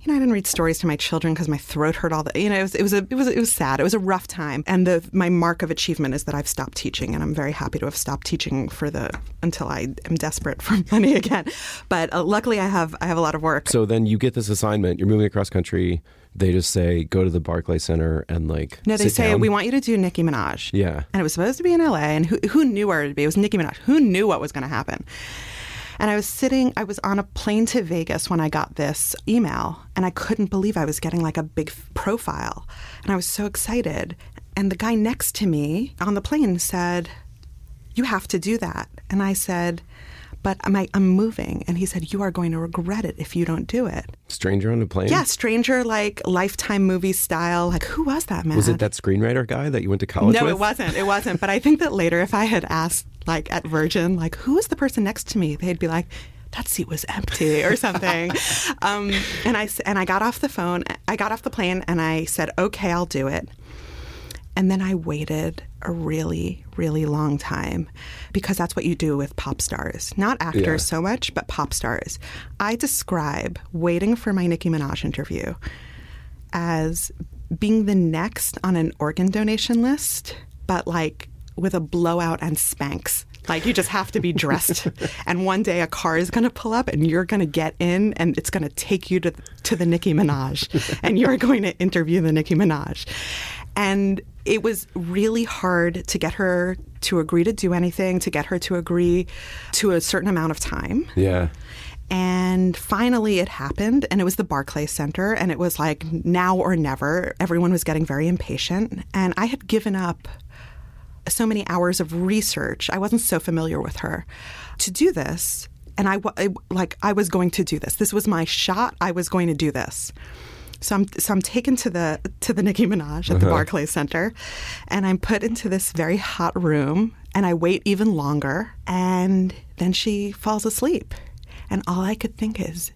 you know, I didn't read stories to my children because my throat hurt all the. You know, it was it was a, it was it was sad. It was a rough time, and the my mark of achievement is that I've stopped teaching, and I'm very happy to have stopped teaching for the until I am desperate for (laughs) money again. But uh, luckily, I have I have a lot of work. So then you get this assignment, you're moving across country. They just say, go to the Barclay Center and like. No, they say down. we want you to do Nicki Minaj. Yeah. and it was supposed to be in L.A. And who who knew where it'd be? It was Nicki Minaj. Who knew what was going to happen? And I was sitting. I was on a plane to Vegas when I got this email, and I couldn't believe I was getting like a big profile, and I was so excited. And the guy next to me on the plane said, "You have to do that," and I said. But I'm, I'm moving. And he said, You are going to regret it if you don't do it. Stranger on a plane? Yeah, stranger, like lifetime movie style. Like, who was that man? Was it that screenwriter guy that you went to college No, with? it wasn't. It wasn't. But I think that later, if I had asked, like at Virgin, like who is the person next to me, they'd be like, that seat was empty or something. (laughs) um, and I and I got off the phone. I got off the plane and I said, okay, I'll do it. And then I waited a really, really long time because that's what you do with pop stars. Not actors Yeah. so much, but pop stars. I describe waiting for my Nicki Minaj interview as being the next on an organ donation list, but like with a blowout and Spanx. Like you just have to be dressed, (laughs) and one day a car is going to pull up, and you're going to get in, and it's going to take you to to the Nicki Minaj, (laughs) and you're going to interview the Nicki Minaj, and it was really hard to get her to agree to do anything, to get her to agree to a certain amount of time. Yeah. And finally, it happened, and it was the Barclay Center, and it was like now or never. Everyone was getting very impatient, and I had given up so many hours of research. I wasn't so familiar with her to do this, and I I- like I was going to do this. This was my shot. I was going to do this. So I'm so I'm taken to the to the Nicki Minaj at the uh-huh. Barclay Center, and I'm put into this very hot room, and I wait even longer, and then she falls asleep, and all I could think is,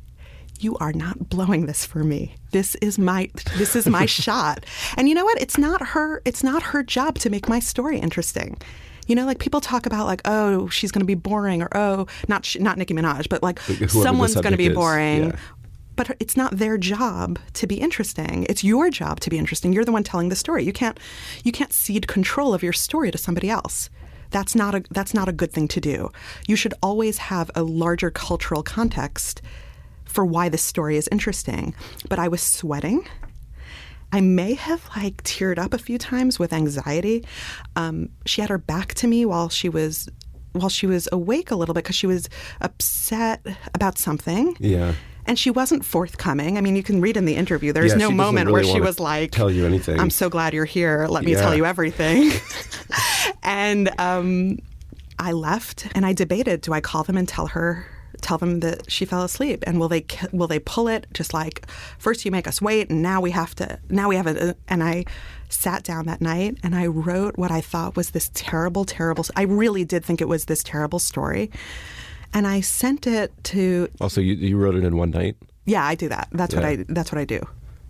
you are not blowing this for me. This is my this is my (laughs) shot. And you know what? It's not her it's not her job to make my story interesting. You know, like people talk about like, oh, she's going to be boring, or oh, not sh- not Nicki Minaj, but like whoever someone's going to be is, boring. yeah. But it's not their job to be interesting. It's your job to be interesting. You're the one telling the story. You can't you can't cede control of your story to somebody else. That's not a that's not a good thing to do. You should always have a larger cultural context for why this story is interesting. But I was sweating. I may have like teared up a few times with anxiety. Um, she had her back to me while she was while she was awake a little bit because she was upset about something. Yeah. And she wasn't forthcoming. I mean, you can read in the interview. There's Yeah, no moment really where she was like, tell you anything. I'm so glad you're here. Let me Yeah. tell you everything." (laughs) and um, I left, and I debated: do I call them and tell her, tell them that she fell asleep, and will they will they pull it? Just like first you make us wait, and now we have to. Now we have a And I sat down that night and I wrote what I thought was this terrible, terrible. I really did think it was this terrible story, and I sent it to oh, Also, you, you wrote it in one night. yeah, I do that. That's what I that's what I do.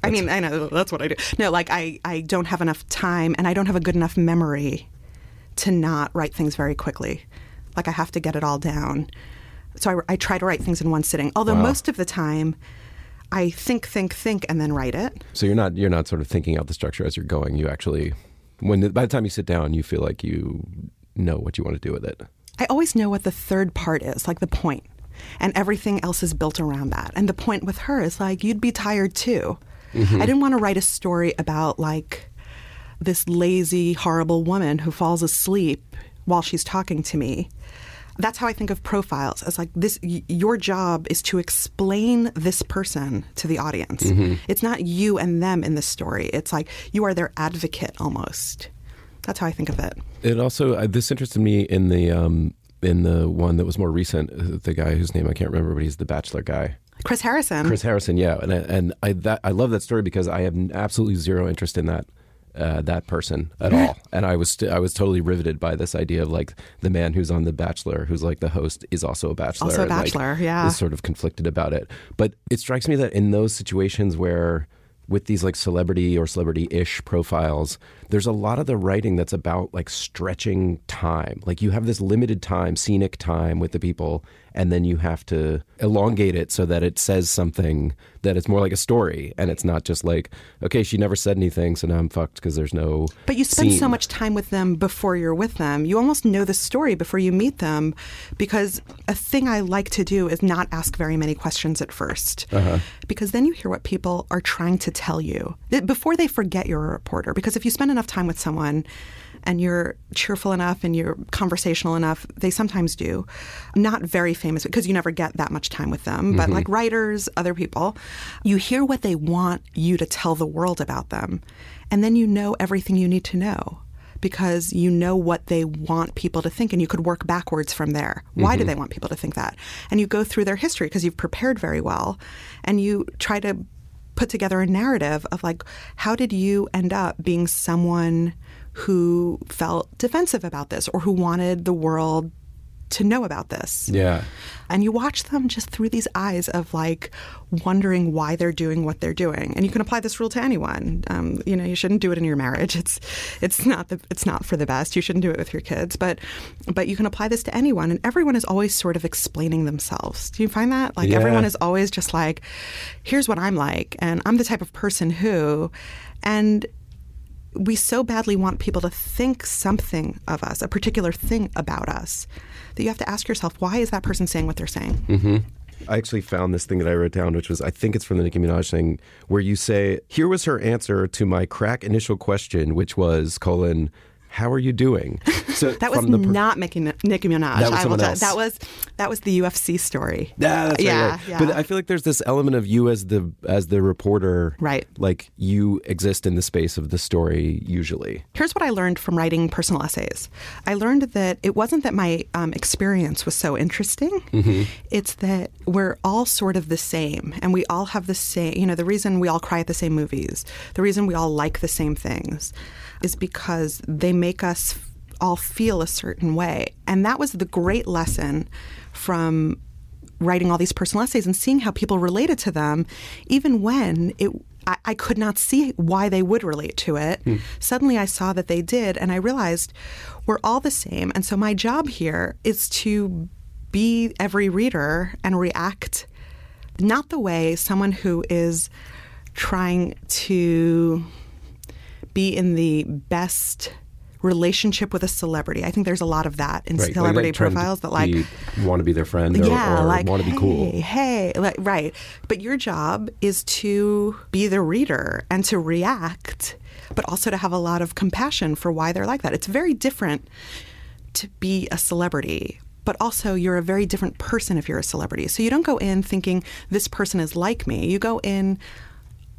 I mean, I know that's what I do. No, like I I don't have enough time and I don't have a good enough memory to not write things very quickly. Like I have to get it all down. So I, I try to write things in one sitting. Although Wow. most of the time I think think think and then write it. So you're not you're not sort of thinking out the structure as you're going. You actually, when by the time you sit down, you feel like you know what you want to do with it. I always know what the third part is, like the point, and everything else is built around that. And the point with her is like, you'd be tired too. Mm-hmm. I didn't want to write a story about like this lazy, horrible woman who falls asleep while she's talking to me. That's how I think of profiles as like this y- your job is to explain this person to the audience. It's not you and them in the story. It's like you are their advocate almost. That's how I think of it. It also uh, this interested me in the um, in the one that was more recent. uh, The guy whose name I can't remember, but he's the Bachelor guy. Chris Harrison. Chris Harrison, yeah, and I- and I that I love that story because I have absolutely zero interest in that uh, that person at all, (laughs) and I was st- I was totally riveted by this idea of like the man who's on The Bachelor, who's like the host, is also a bachelor, Also a and, like, bachelor, yeah. is sort of conflicted about it. But it strikes me that in those situations where with these like celebrity or celebrity-ish profiles there's a lot of the writing that's about like stretching time like you have this limited time scenic time with the people and then you have to elongate it so that it says something that it's more like a story and it's not just like okay she never said anything so now i'm fucked because there's no But you spend so much time with them before you're with them. You almost know the story before you meet them because a thing I like to do is not ask very many questions at 1st Uh-huh. Because then you hear what people are trying to tell you before they forget you're a reporter. Because if you spend enough time with someone, and you're cheerful enough and you're conversational enough, they sometimes do. Not very famous because you never get that much time with them, but mm-hmm. like writers, other people, you hear what they want you to tell the world about them. And then you know everything you need to know because you know what they want people to think and you could work backwards from there. Why do mm-hmm. they want people to think that? And you go through their history because you've prepared very well and you try to put together a narrative of like how did you end up being someone who felt defensive about this or who wanted the world to know about this. Yeah. And you watch them just through these eyes of like wondering why they're doing what they're doing. And you can apply this rule to anyone. Um, you know, you shouldn't do it in your marriage. (laughs) It's it's not the it's not for the best. You shouldn't do it with your kids. But but you can apply this to anyone. And everyone is always sort of explaining themselves. Do you find that? Like Yeah. everyone is always just like, here's what I'm like, and I'm the type of person who, and we so badly want people to think something of us, a particular thing about us, that you have to ask yourself, why is that person saying what they're saying? Mm-hmm. I actually found this thing that I wrote down, which was I think it's from the Nicki Minaj thing, where you say, "Here was her answer to my crack initial question, which was colon." How are you doing? (laughs) So That was the not Nicki, Nicki Minaj. That was I will someone tell- else. That was that was the UFC story. Yeah, that's right, yeah, right. yeah. But I feel like there's this element of you as the as the reporter, Right. Like you exist in the space of the story usually. Here's what I learned from writing personal essays. I learned that it wasn't that my um, experience was so interesting. It's that we're all sort of the same, and we all have the same. You know, the reason we all cry at the same movies, the reason we all like the same things, is because they make us all feel a certain way, and that was the great lesson from writing all these personal essays and seeing how people related to them, even when it. I, I could not see why they would relate to it. Hmm. Suddenly, I saw that they did, and I realized we're all the same. And so, my job here is to be every reader and react not the way someone who is trying to be in the best relationship with a celebrity. I think there's a lot of that in Right. Celebrity like profiles that like be- want to be their friend or, yeah, or like want to be hey, cool. Hey, like, right. But your job is to be the reader and to react, but also to have a lot of compassion for why they're like that. It's very different to be a celebrity. But also, you're a very different person if you're a celebrity. So you don't go in thinking this person is like me. You go in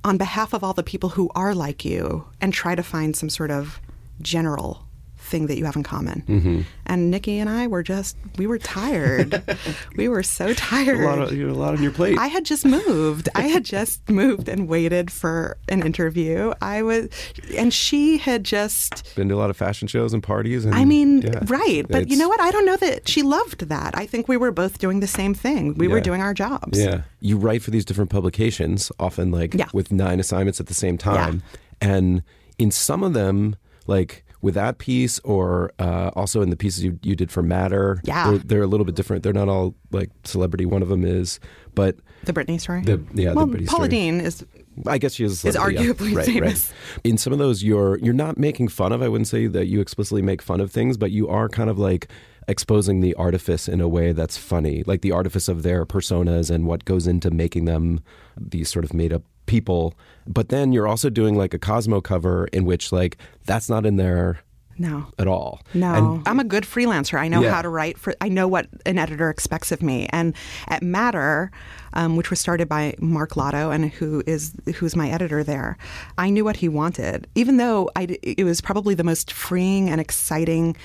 on behalf of all the people who are like you and try to find some sort of general thing that you have in common. Mm-hmm. And Nicki and I were just, we were tired. (laughs) we were so tired. A lot of you know, a lot on your plate. I had just moved. I had just (laughs) moved and waited for an interview. I was, and she had just. Been to a lot of fashion shows and parties. And, I mean, yeah. right. But you know what? I don't know that she loved that. I think we were both doing the same thing. We were doing our jobs. Yeah. You write for these different publications, often like Yeah. with nine assignments at the same time. And in some of them, like with that piece or uh, also in the pieces you, you did for Matter, Yeah. they're, they're a little bit different. They're not all like celebrity. One of them is, but The Britney story? The- yeah, the Britney Paula story. Dean is I guess she is, Is celebrity, yeah. arguably right, famous. Right. In some of those, you're you're not making fun of. I wouldn't say that you explicitly make fun of things, but you are kind of like exposing the artifice in a way that's funny, like the artifice of their personas and what goes into making them these sort of made up people. But then you're also doing like a Cosmo cover in which like that's not in there no. at all. No, And I'm a good freelancer. I know Yeah. how to write for. I know what an editor expects of me. And at Matter, um, which was started by Mark Lotto, and who is who's my editor there, I knew what he wanted. Even though I, d- it was probably the most freeing and exciting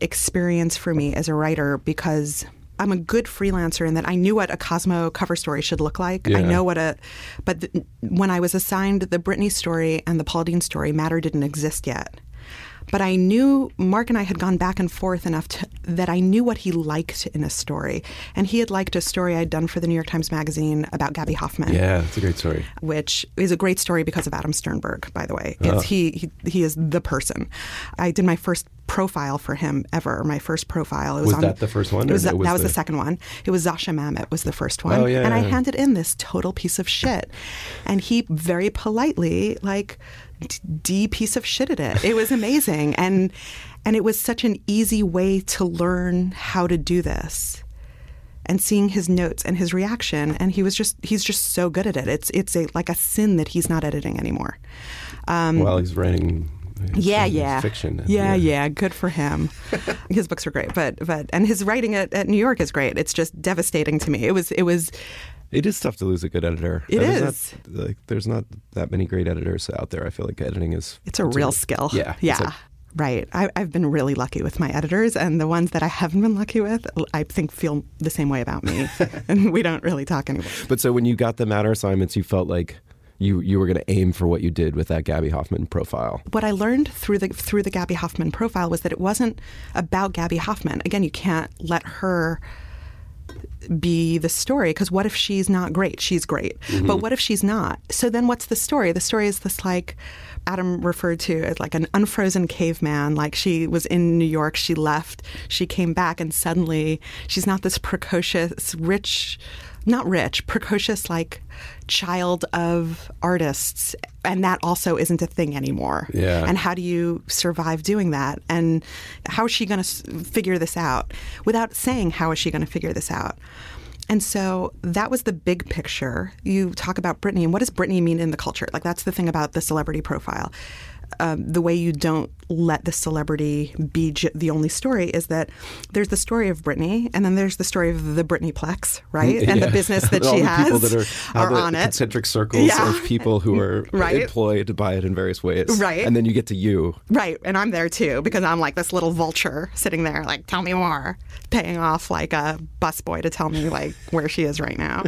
experience for me as a writer because. I'm a good freelancer in that I knew what a Cosmo cover story should look like. I know what a, but th- when I was assigned the Britney story and the Paul Dean story, Matter didn't exist yet. But I knew Mark and I had gone back and forth enough to, that I knew what he liked in a story. And he had liked a story I'd done for the New York Times Magazine about Gaby Hoffmann. yeah, it's a great story. Which is a great story because of Adam Sternbergh, by the way. Oh. He, he he is the person. I did my first profile for him ever. My first profile. It was, Was on, that the first one, It was, that was was the, the- second one. It was Zosia Mamet was the first one. Oh, yeah, and I yeah. handed in this total piece of shit, and he very politely like d- d piece of shit at it. It was amazing, and and it was such an easy way to learn how to do this. And seeing his notes and his reaction, and he was just he's just so good at it. It's it's a like a sin that he's not editing anymore. Um, While he's writing. Yeah, yeah, Fiction. Yeah, yeah, good for him. (laughs) his books are great, but but and his writing at, at New York is great. It's just devastating to me. It was it was It is tough to lose a good editor. It is. Not, like, there's not that many great editors out there. I feel like editing is. it's a real skill. Yeah. yeah. Right. I, I've been really lucky with my editors, and the ones that I haven't been lucky with, I think feel the same way about me. (laughs) (laughs) and we don't really talk anymore. but so when you got the matter assignments, you felt like you you were going to aim for what you did with that Gaby Hoffmann profile. what I learned through the through the Gaby Hoffmann profile was that it wasn't about Gaby Hoffmann. Again, you can't let her be the story because what if she's not great? She's great. Mm-hmm. But what if she's not? So then what's the story? The story is this like Adam referred to as like an unfrozen caveman. Like she was in New York, she left, she came back, and suddenly she's not this precocious, rich, not rich, precocious like child of artists. And that also isn't a thing anymore. Yeah. And how do you survive doing that? And how is she going to figure this out without saying how is she going to figure this out? And so that was the big picture. You talk about Britney, and what does Britney mean in the culture? Like that's the thing about the celebrity profile. Um, the way you don't let the celebrity be j- the only story is that there's the story of Britney, and then there's the story of the Britney Plex, right? And the business that (laughs) All she the has people that are, are on it. concentric circles Yeah. of people who are (laughs) Right. employed by it in various ways. Right. And then you get to you. Right, and I'm there too because I'm like this little vulture sitting there, like, tell me more, paying off like a busboy to tell me like where she is right now.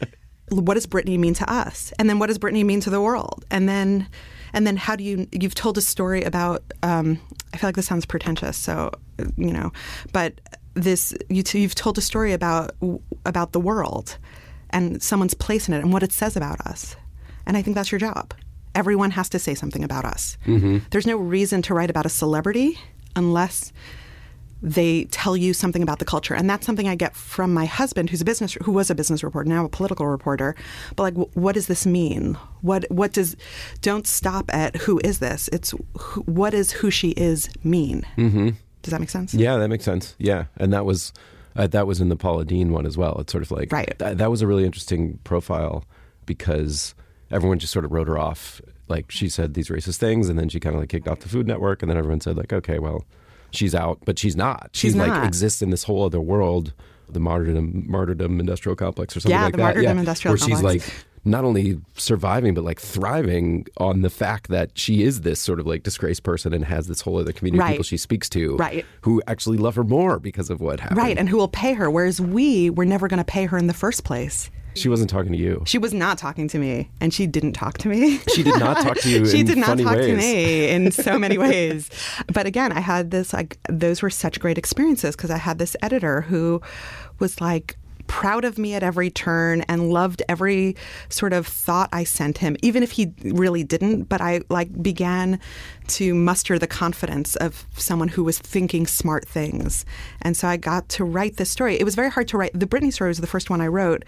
(laughs) what does Britney mean to us, and then what does Britney mean to the world, and then, and then how do you? You've told a story about. Um, I feel like this sounds pretentious, so you know, but this you t- you've told a story about about the world and someone's place in it and what it says about us, and I think that's your job everyone has to say something about us. There's no reason to write about a celebrity unless they tell you something about the culture, and that's something I get from my husband, who's a business, who was a business reporter, now a political reporter. But like, wh- what does this mean? What what does? Don't stop at who is this? It's who, what does who she is mean? Mm-hmm. Does that make sense? Yeah, that makes sense. Yeah, and that was uh, that was in the Paula Deen one as well. It's sort of like Right. That, that was a really interesting profile because everyone just sort of wrote her off. Like she said these racist things, and then she kind of like kicked off the Food Network, and then everyone said like, okay, well, she's out, but she's not. She's like not. exists in this whole other world, the martyrdom martyrdom industrial complex or something Yeah, like the that. martyrdom industrial where she's like not only surviving but like thriving on the fact that she is this sort of like disgraced person and has this whole other community of people she speaks to Right. who actually love her more because of what happened. Right, and who will pay her? Whereas we were never going to pay her in the first place. she wasn't talking to you. She was not talking to me, and she didn't talk to me. She did not talk to you (laughs) she did not talk ways. to me in so many ways. (laughs) But again, I had this like those were such great experiences because I had this editor who was like proud of me at every turn and loved every sort of thought I sent him even if he really didn't. But I like began to muster the confidence of someone who was thinking smart things. And so I got to write this story. It was very hard to write. The Britney story was the first one I wrote.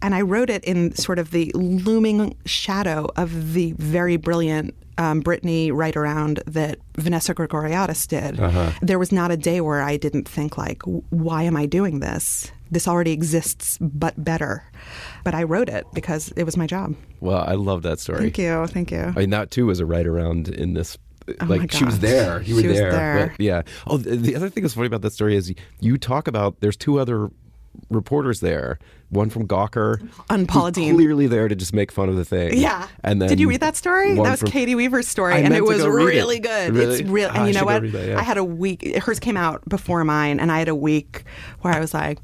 And I wrote it in sort of the looming shadow of the very brilliant um, Britney write around that Vanessa Grigoriadis did. There was not a day where I didn't think like, why am I doing this? This already exists, but better. But I wrote it because it was my job. Well, I love that story. Thank you, thank you. I mean, that too was a right around in this. Oh like she was there, you were She was there. there. But, yeah. Oh, the, the other thing that's funny about that story is you talk about there's two other reporters there. One from Gawker, On who's Paula Deen. clearly there to just make fun of the thing. Yeah. And then did you read that story? That was from- Caity Weaver's story, I and it was read it. really good. Really? It's real, Ah, and I you know what? that, yeah. I had a week. Hers came out before mine, and I had a week where I was like.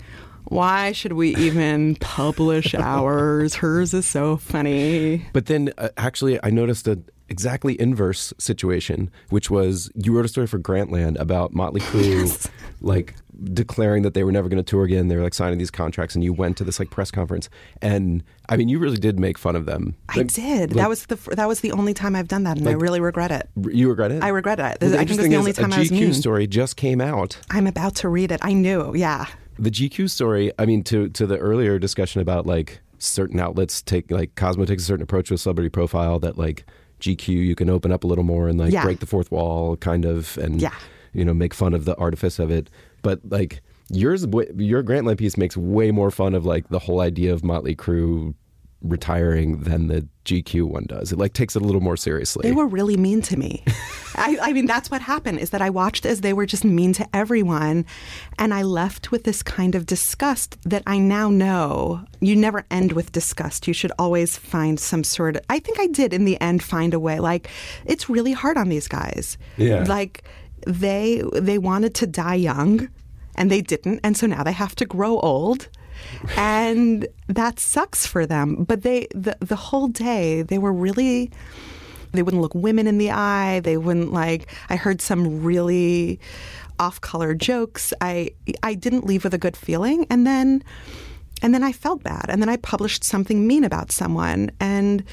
Why should we even publish ours? Hers is so funny. But then, uh, actually, I noticed a exactly inverse situation, which was you wrote a story for Grantland about Motley (laughs) Crue, like declaring that they were never going to tour again. They were like signing these contracts, and you went to this like press conference, and I mean, you really did make fun of them. I Like, did. like, that was the that was the only time I've done that, and I really regret it. you regret it. I regret it. Well, I think it's the only time a I was GQ mean. story just came out. I'm about to read it. I knew. Yeah. The GQ story, I mean, to to the earlier discussion about like certain outlets take like Cosmo takes a certain approach with celebrity profile that like GQ you can open up a little more and like Yeah. break the fourth wall kind of and Yeah. you know make fun of the artifice of it, but like yours your Grantland piece makes way more fun of like the whole idea of Motley Crue retiring than the GQ one does. It like takes it a little more seriously. They were really mean to me. (laughs) I, I mean, that's what happened is that I watched as they were just mean to everyone. And I left with this kind of disgust that I now know you never end with disgust. You should always find some sort of, I think I did in the end find a way. Like, it's really hard on these guys. Yeah. Like, they they wanted to die young and they didn't and so now they have to grow old and that sucks for them. But they the the whole day they were really they wouldn't look women in the eye. They wouldn't like. I heard some really off-color jokes. I I didn't leave with a good feeling, and then and then I felt bad, and then I published something mean about someone, and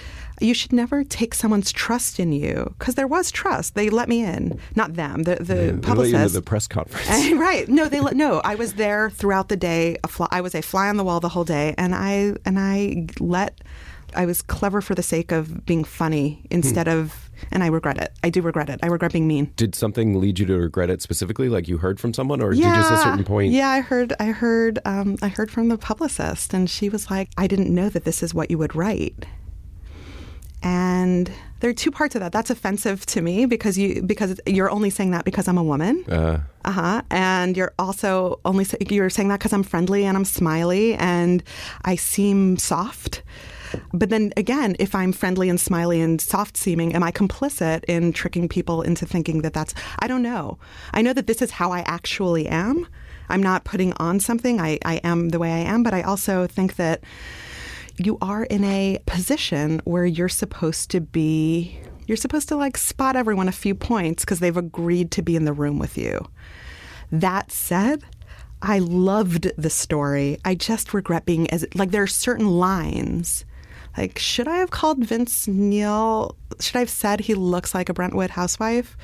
you should never take someone's trust in you because there was trust. They let me in, not them. The the you publicist. the press conference. (laughs) right. No, they let, no. I was there throughout the day. A fly, I was a fly on the wall the whole day, and I and I let. I was clever for the sake of being funny instead of, and I regret it. I do regret it. I regret being mean. Did something lead you to regret it specifically? Like you heard from someone, or did just at a certain point? Yeah, I heard. I heard. Um, I heard from the publicist, and she was like, "I didn't know that this is what you would write." And there are two parts of that. That's offensive to me because you because you're only saying that because I'm a woman. Uh, Uh huh. And you're also only you're saying that because I'm friendly and I'm smiley and I seem soft. But then again, if I'm friendly and smiley and soft seeming, am I complicit in tricking people into thinking that that's? I don't know. I know that this is how I actually am. I'm not putting on something. I, I am the way I am. But I also think that you are in a position where you're supposed to be you're supposed to like spot everyone a few points because they've agreed to be in the room with you. That said, I loved the story. I just regret being as like there are certain lines. Like, should I have called Vince Neil? Should I have said he looks like a Brentwood housewife?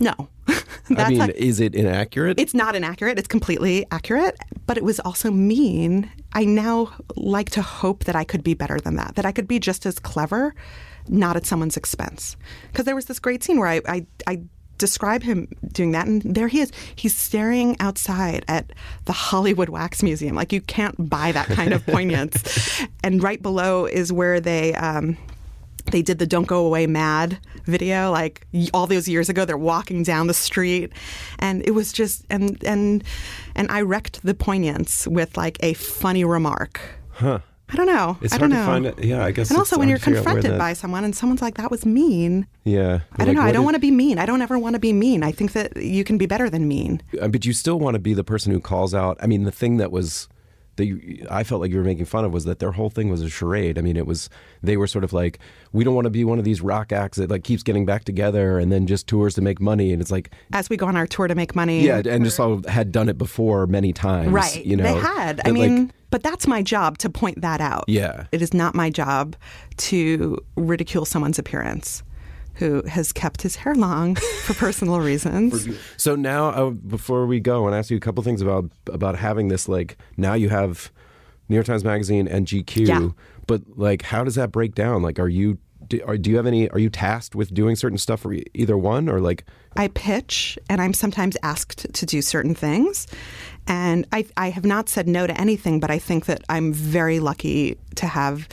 No. (laughs) I mean, not- is it inaccurate? it's not inaccurate. It's completely accurate, but it was also mean. I now like to hope that I could be better than that, that I could be just as clever, not at someone's expense. Because there was this great scene where I, I, I describe him doing that, and there he is. He's staring outside at the Hollywood Wax Museum. Like, you can't buy that kind of (laughs) poignance. and right below is where they. Um, they did the "Don't Go Away Mad" video like all those years ago. They're walking down the street, and it was just and and and I wrecked the poignance with like a funny remark. huh. I don't know. It's I hard don't to know. find it. Yeah, I guess. And also, when you're to figure out where confronted that- by someone and someone's like, "That was mean," yeah, I don't know. I don't want to be mean. I don't ever want to be mean. I think that you can be better than mean. Uh, But you still want to be the person who calls out. I mean, the thing that was that you, I felt like you were making fun of was that their whole thing was a charade. I mean, it was they were sort of like, we don't want to be one of these rock acts that like keeps getting back together and then just tours to make money. And it's like, As we go on our tour to make money, yeah, and just all had done it before many times. Right. You know, they had. I But, like, mean, but that's my job to point that out. Yeah. It is not my job to ridicule someone's appearance who has kept his hair long for (laughs) personal reasons. So now, uh, before we go, I want to ask you a couple things about about having this. Like now, you have New York Times Magazine and GQ. Yeah. But like, how does that break down? Like, are you do, are, do you have any? Are you tasked with doing certain stuff for either one, or like? I pitch and I'm sometimes asked to do certain things. And I, I have not said no to anything, but I think that I'm very lucky to have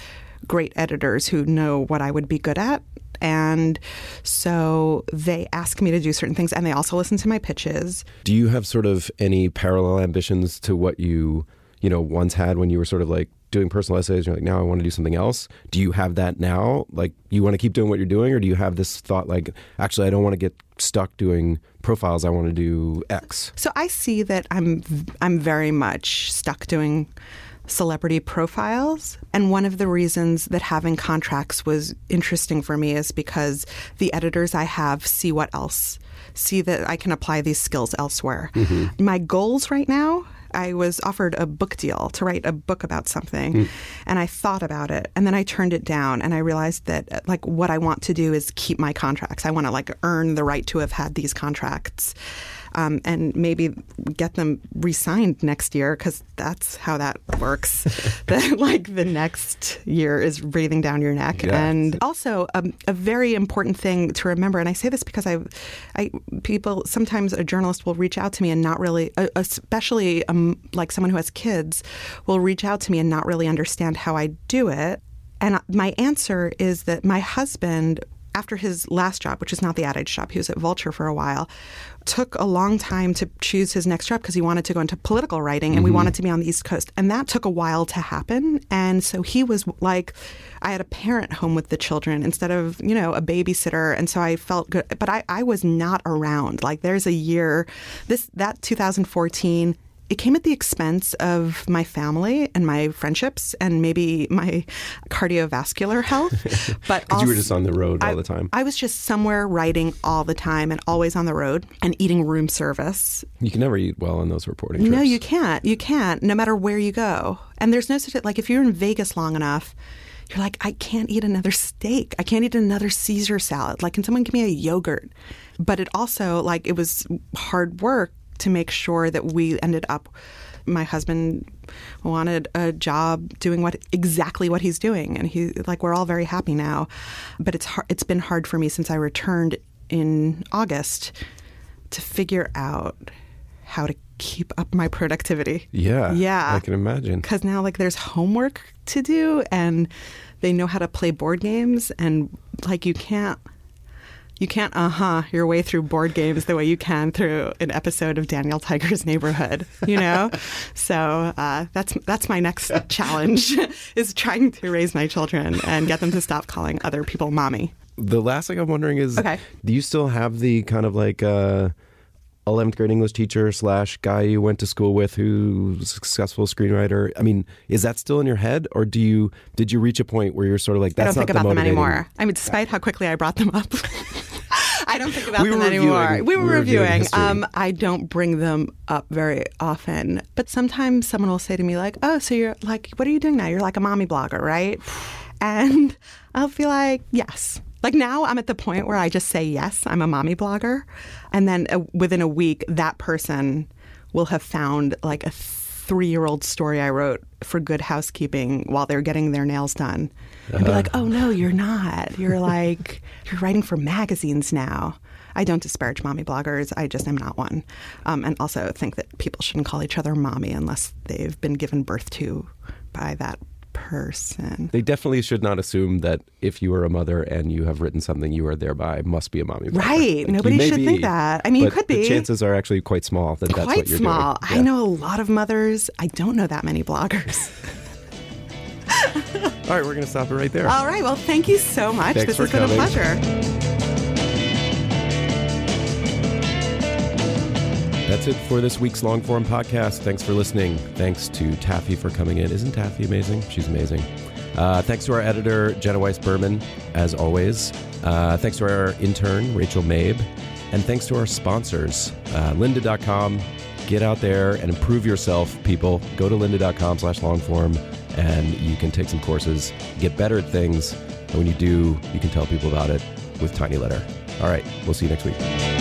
great editors who know what I would be good at. And so they ask me to do certain things and they also listen to my pitches. Do you have sort of any parallel ambitions to what you you know once had when you were sort of like doing personal essays? You're like, now I want to do something else. Do you have that now? Like, you want to keep doing what you're doing, or do you have this thought like, actually, I don't want to get stuck doing profiles. I want to do X. So I see that I'm I'm very much stuck doing celebrity profiles and one of the reasons that having contracts was interesting for me is because the editors I have see what else see that I can apply these skills elsewhere. My goals right now I was offered a book deal to write a book about something and I thought about it and then I turned it down and I realized that uh, like what I want to do is keep my contracts. I want to like earn the right to have had these contracts. Um, and maybe get them re-signed next year because that's how that works. (laughs) that like the next year is breathing down your neck, Yeah. and also um, a very important thing to remember. And I say this because I, I people sometimes a journalist will reach out to me and not really, uh, especially um, like someone who has kids, will reach out to me and not really understand how I do it. And my answer is that my husband, after his last job, which is not the ad age job, he was at Vulture for a while, took a long time to choose his next job because he wanted to go into political writing and we mm-hmm. wanted to be on the East Coast. And that took a while to happen. And so he was like, I had a parent home with the children instead of, you know, a babysitter. And so I felt good. But I, I was not around. Like there's a year, this that 2014 it came at the expense of my family and my friendships and maybe my cardiovascular health. (laughs) But Because you were just on the road all I- the time. I was just somewhere writing all the time and always on the road and eating room service. you can never eat well on those reporting trips. No, you can't. You can't, no matter where you go. And there's no such like if you're in Vegas long enough, you're like, I can't eat another steak. I can't eat another Caesar salad. Like, can someone give me a yogurt? But it also like it was hard work to make sure that we ended up. My husband wanted a job doing what exactly what he's doing, and he like we're all very happy now. But it's hard, it's been hard for me since I returned in August to figure out how to keep up my productivity. Yeah. Yeah. I can imagine. Because now, like, there's homework to do, and they know how to play board games, and like, you can't. You can't uh huh your way through board games the way you can through an episode of Daniel Tiger's Neighborhood, you know. (laughs) so uh, that's that's my next challenge (laughs) is trying to raise my children and get them to stop calling other people mommy. The last thing I'm wondering is, Okay. do you still have the kind of like uh, 11th grade English teacher slash guy you went to school with who's a successful screenwriter? I mean, is that still in your head, or do you did you reach a point where you're sort of like I don't think about the them anymore. I mean, despite how quickly I brought them up, (laughs) I don't think about We them anymore. reviewing- We were we were reviewing. Um, I don't bring them up very often, but sometimes someone will say to me like, "Oh, so you're like, what are you doing now? You're like a mommy blogger, right?" (sighs) And I'll be like, "Yes." Like now, I'm at the point where I just say yes, I'm a mommy blogger, and then uh, within a week, that person will have found like a three year old story I wrote for Good Housekeeping while they're getting their nails done. And be like, oh, no, you're not. You're like, (laughs) you're writing for magazines now. I don't disparage mommy bloggers. I just am not one. Um, and also think that people shouldn't call each other mommy unless they've been given birth to by that person. They definitely should not assume that if you are a mother and you have written something, you are thereby must be a mommy. blogger. Right. Like, Nobody should be, think that. I mean, you could The be. chances are actually quite small that that's Quite what you're small. doing. I Yeah. know a lot of mothers. I don't know that many bloggers. (laughs) (laughs) All right, we're going to stop it right there. All right. Well, thank you so much. Thanks this has been a pleasure. That's it for this week's long form podcast. Thanks for listening. Thanks to Taffy for coming in. Isn't Taffy amazing? She's amazing. Uh, thanks to our editor, Jenna Weiss Berman, as always. Uh, thanks to our intern, Rachel Mabe. And thanks to our sponsors, uh, lynda.com. Get out there and improve yourself, people. Go to lynda.com slash longform and you can take some courses, get better at things. And when you do, you can tell people about it with Tiny Letter. All right, we'll see you next week.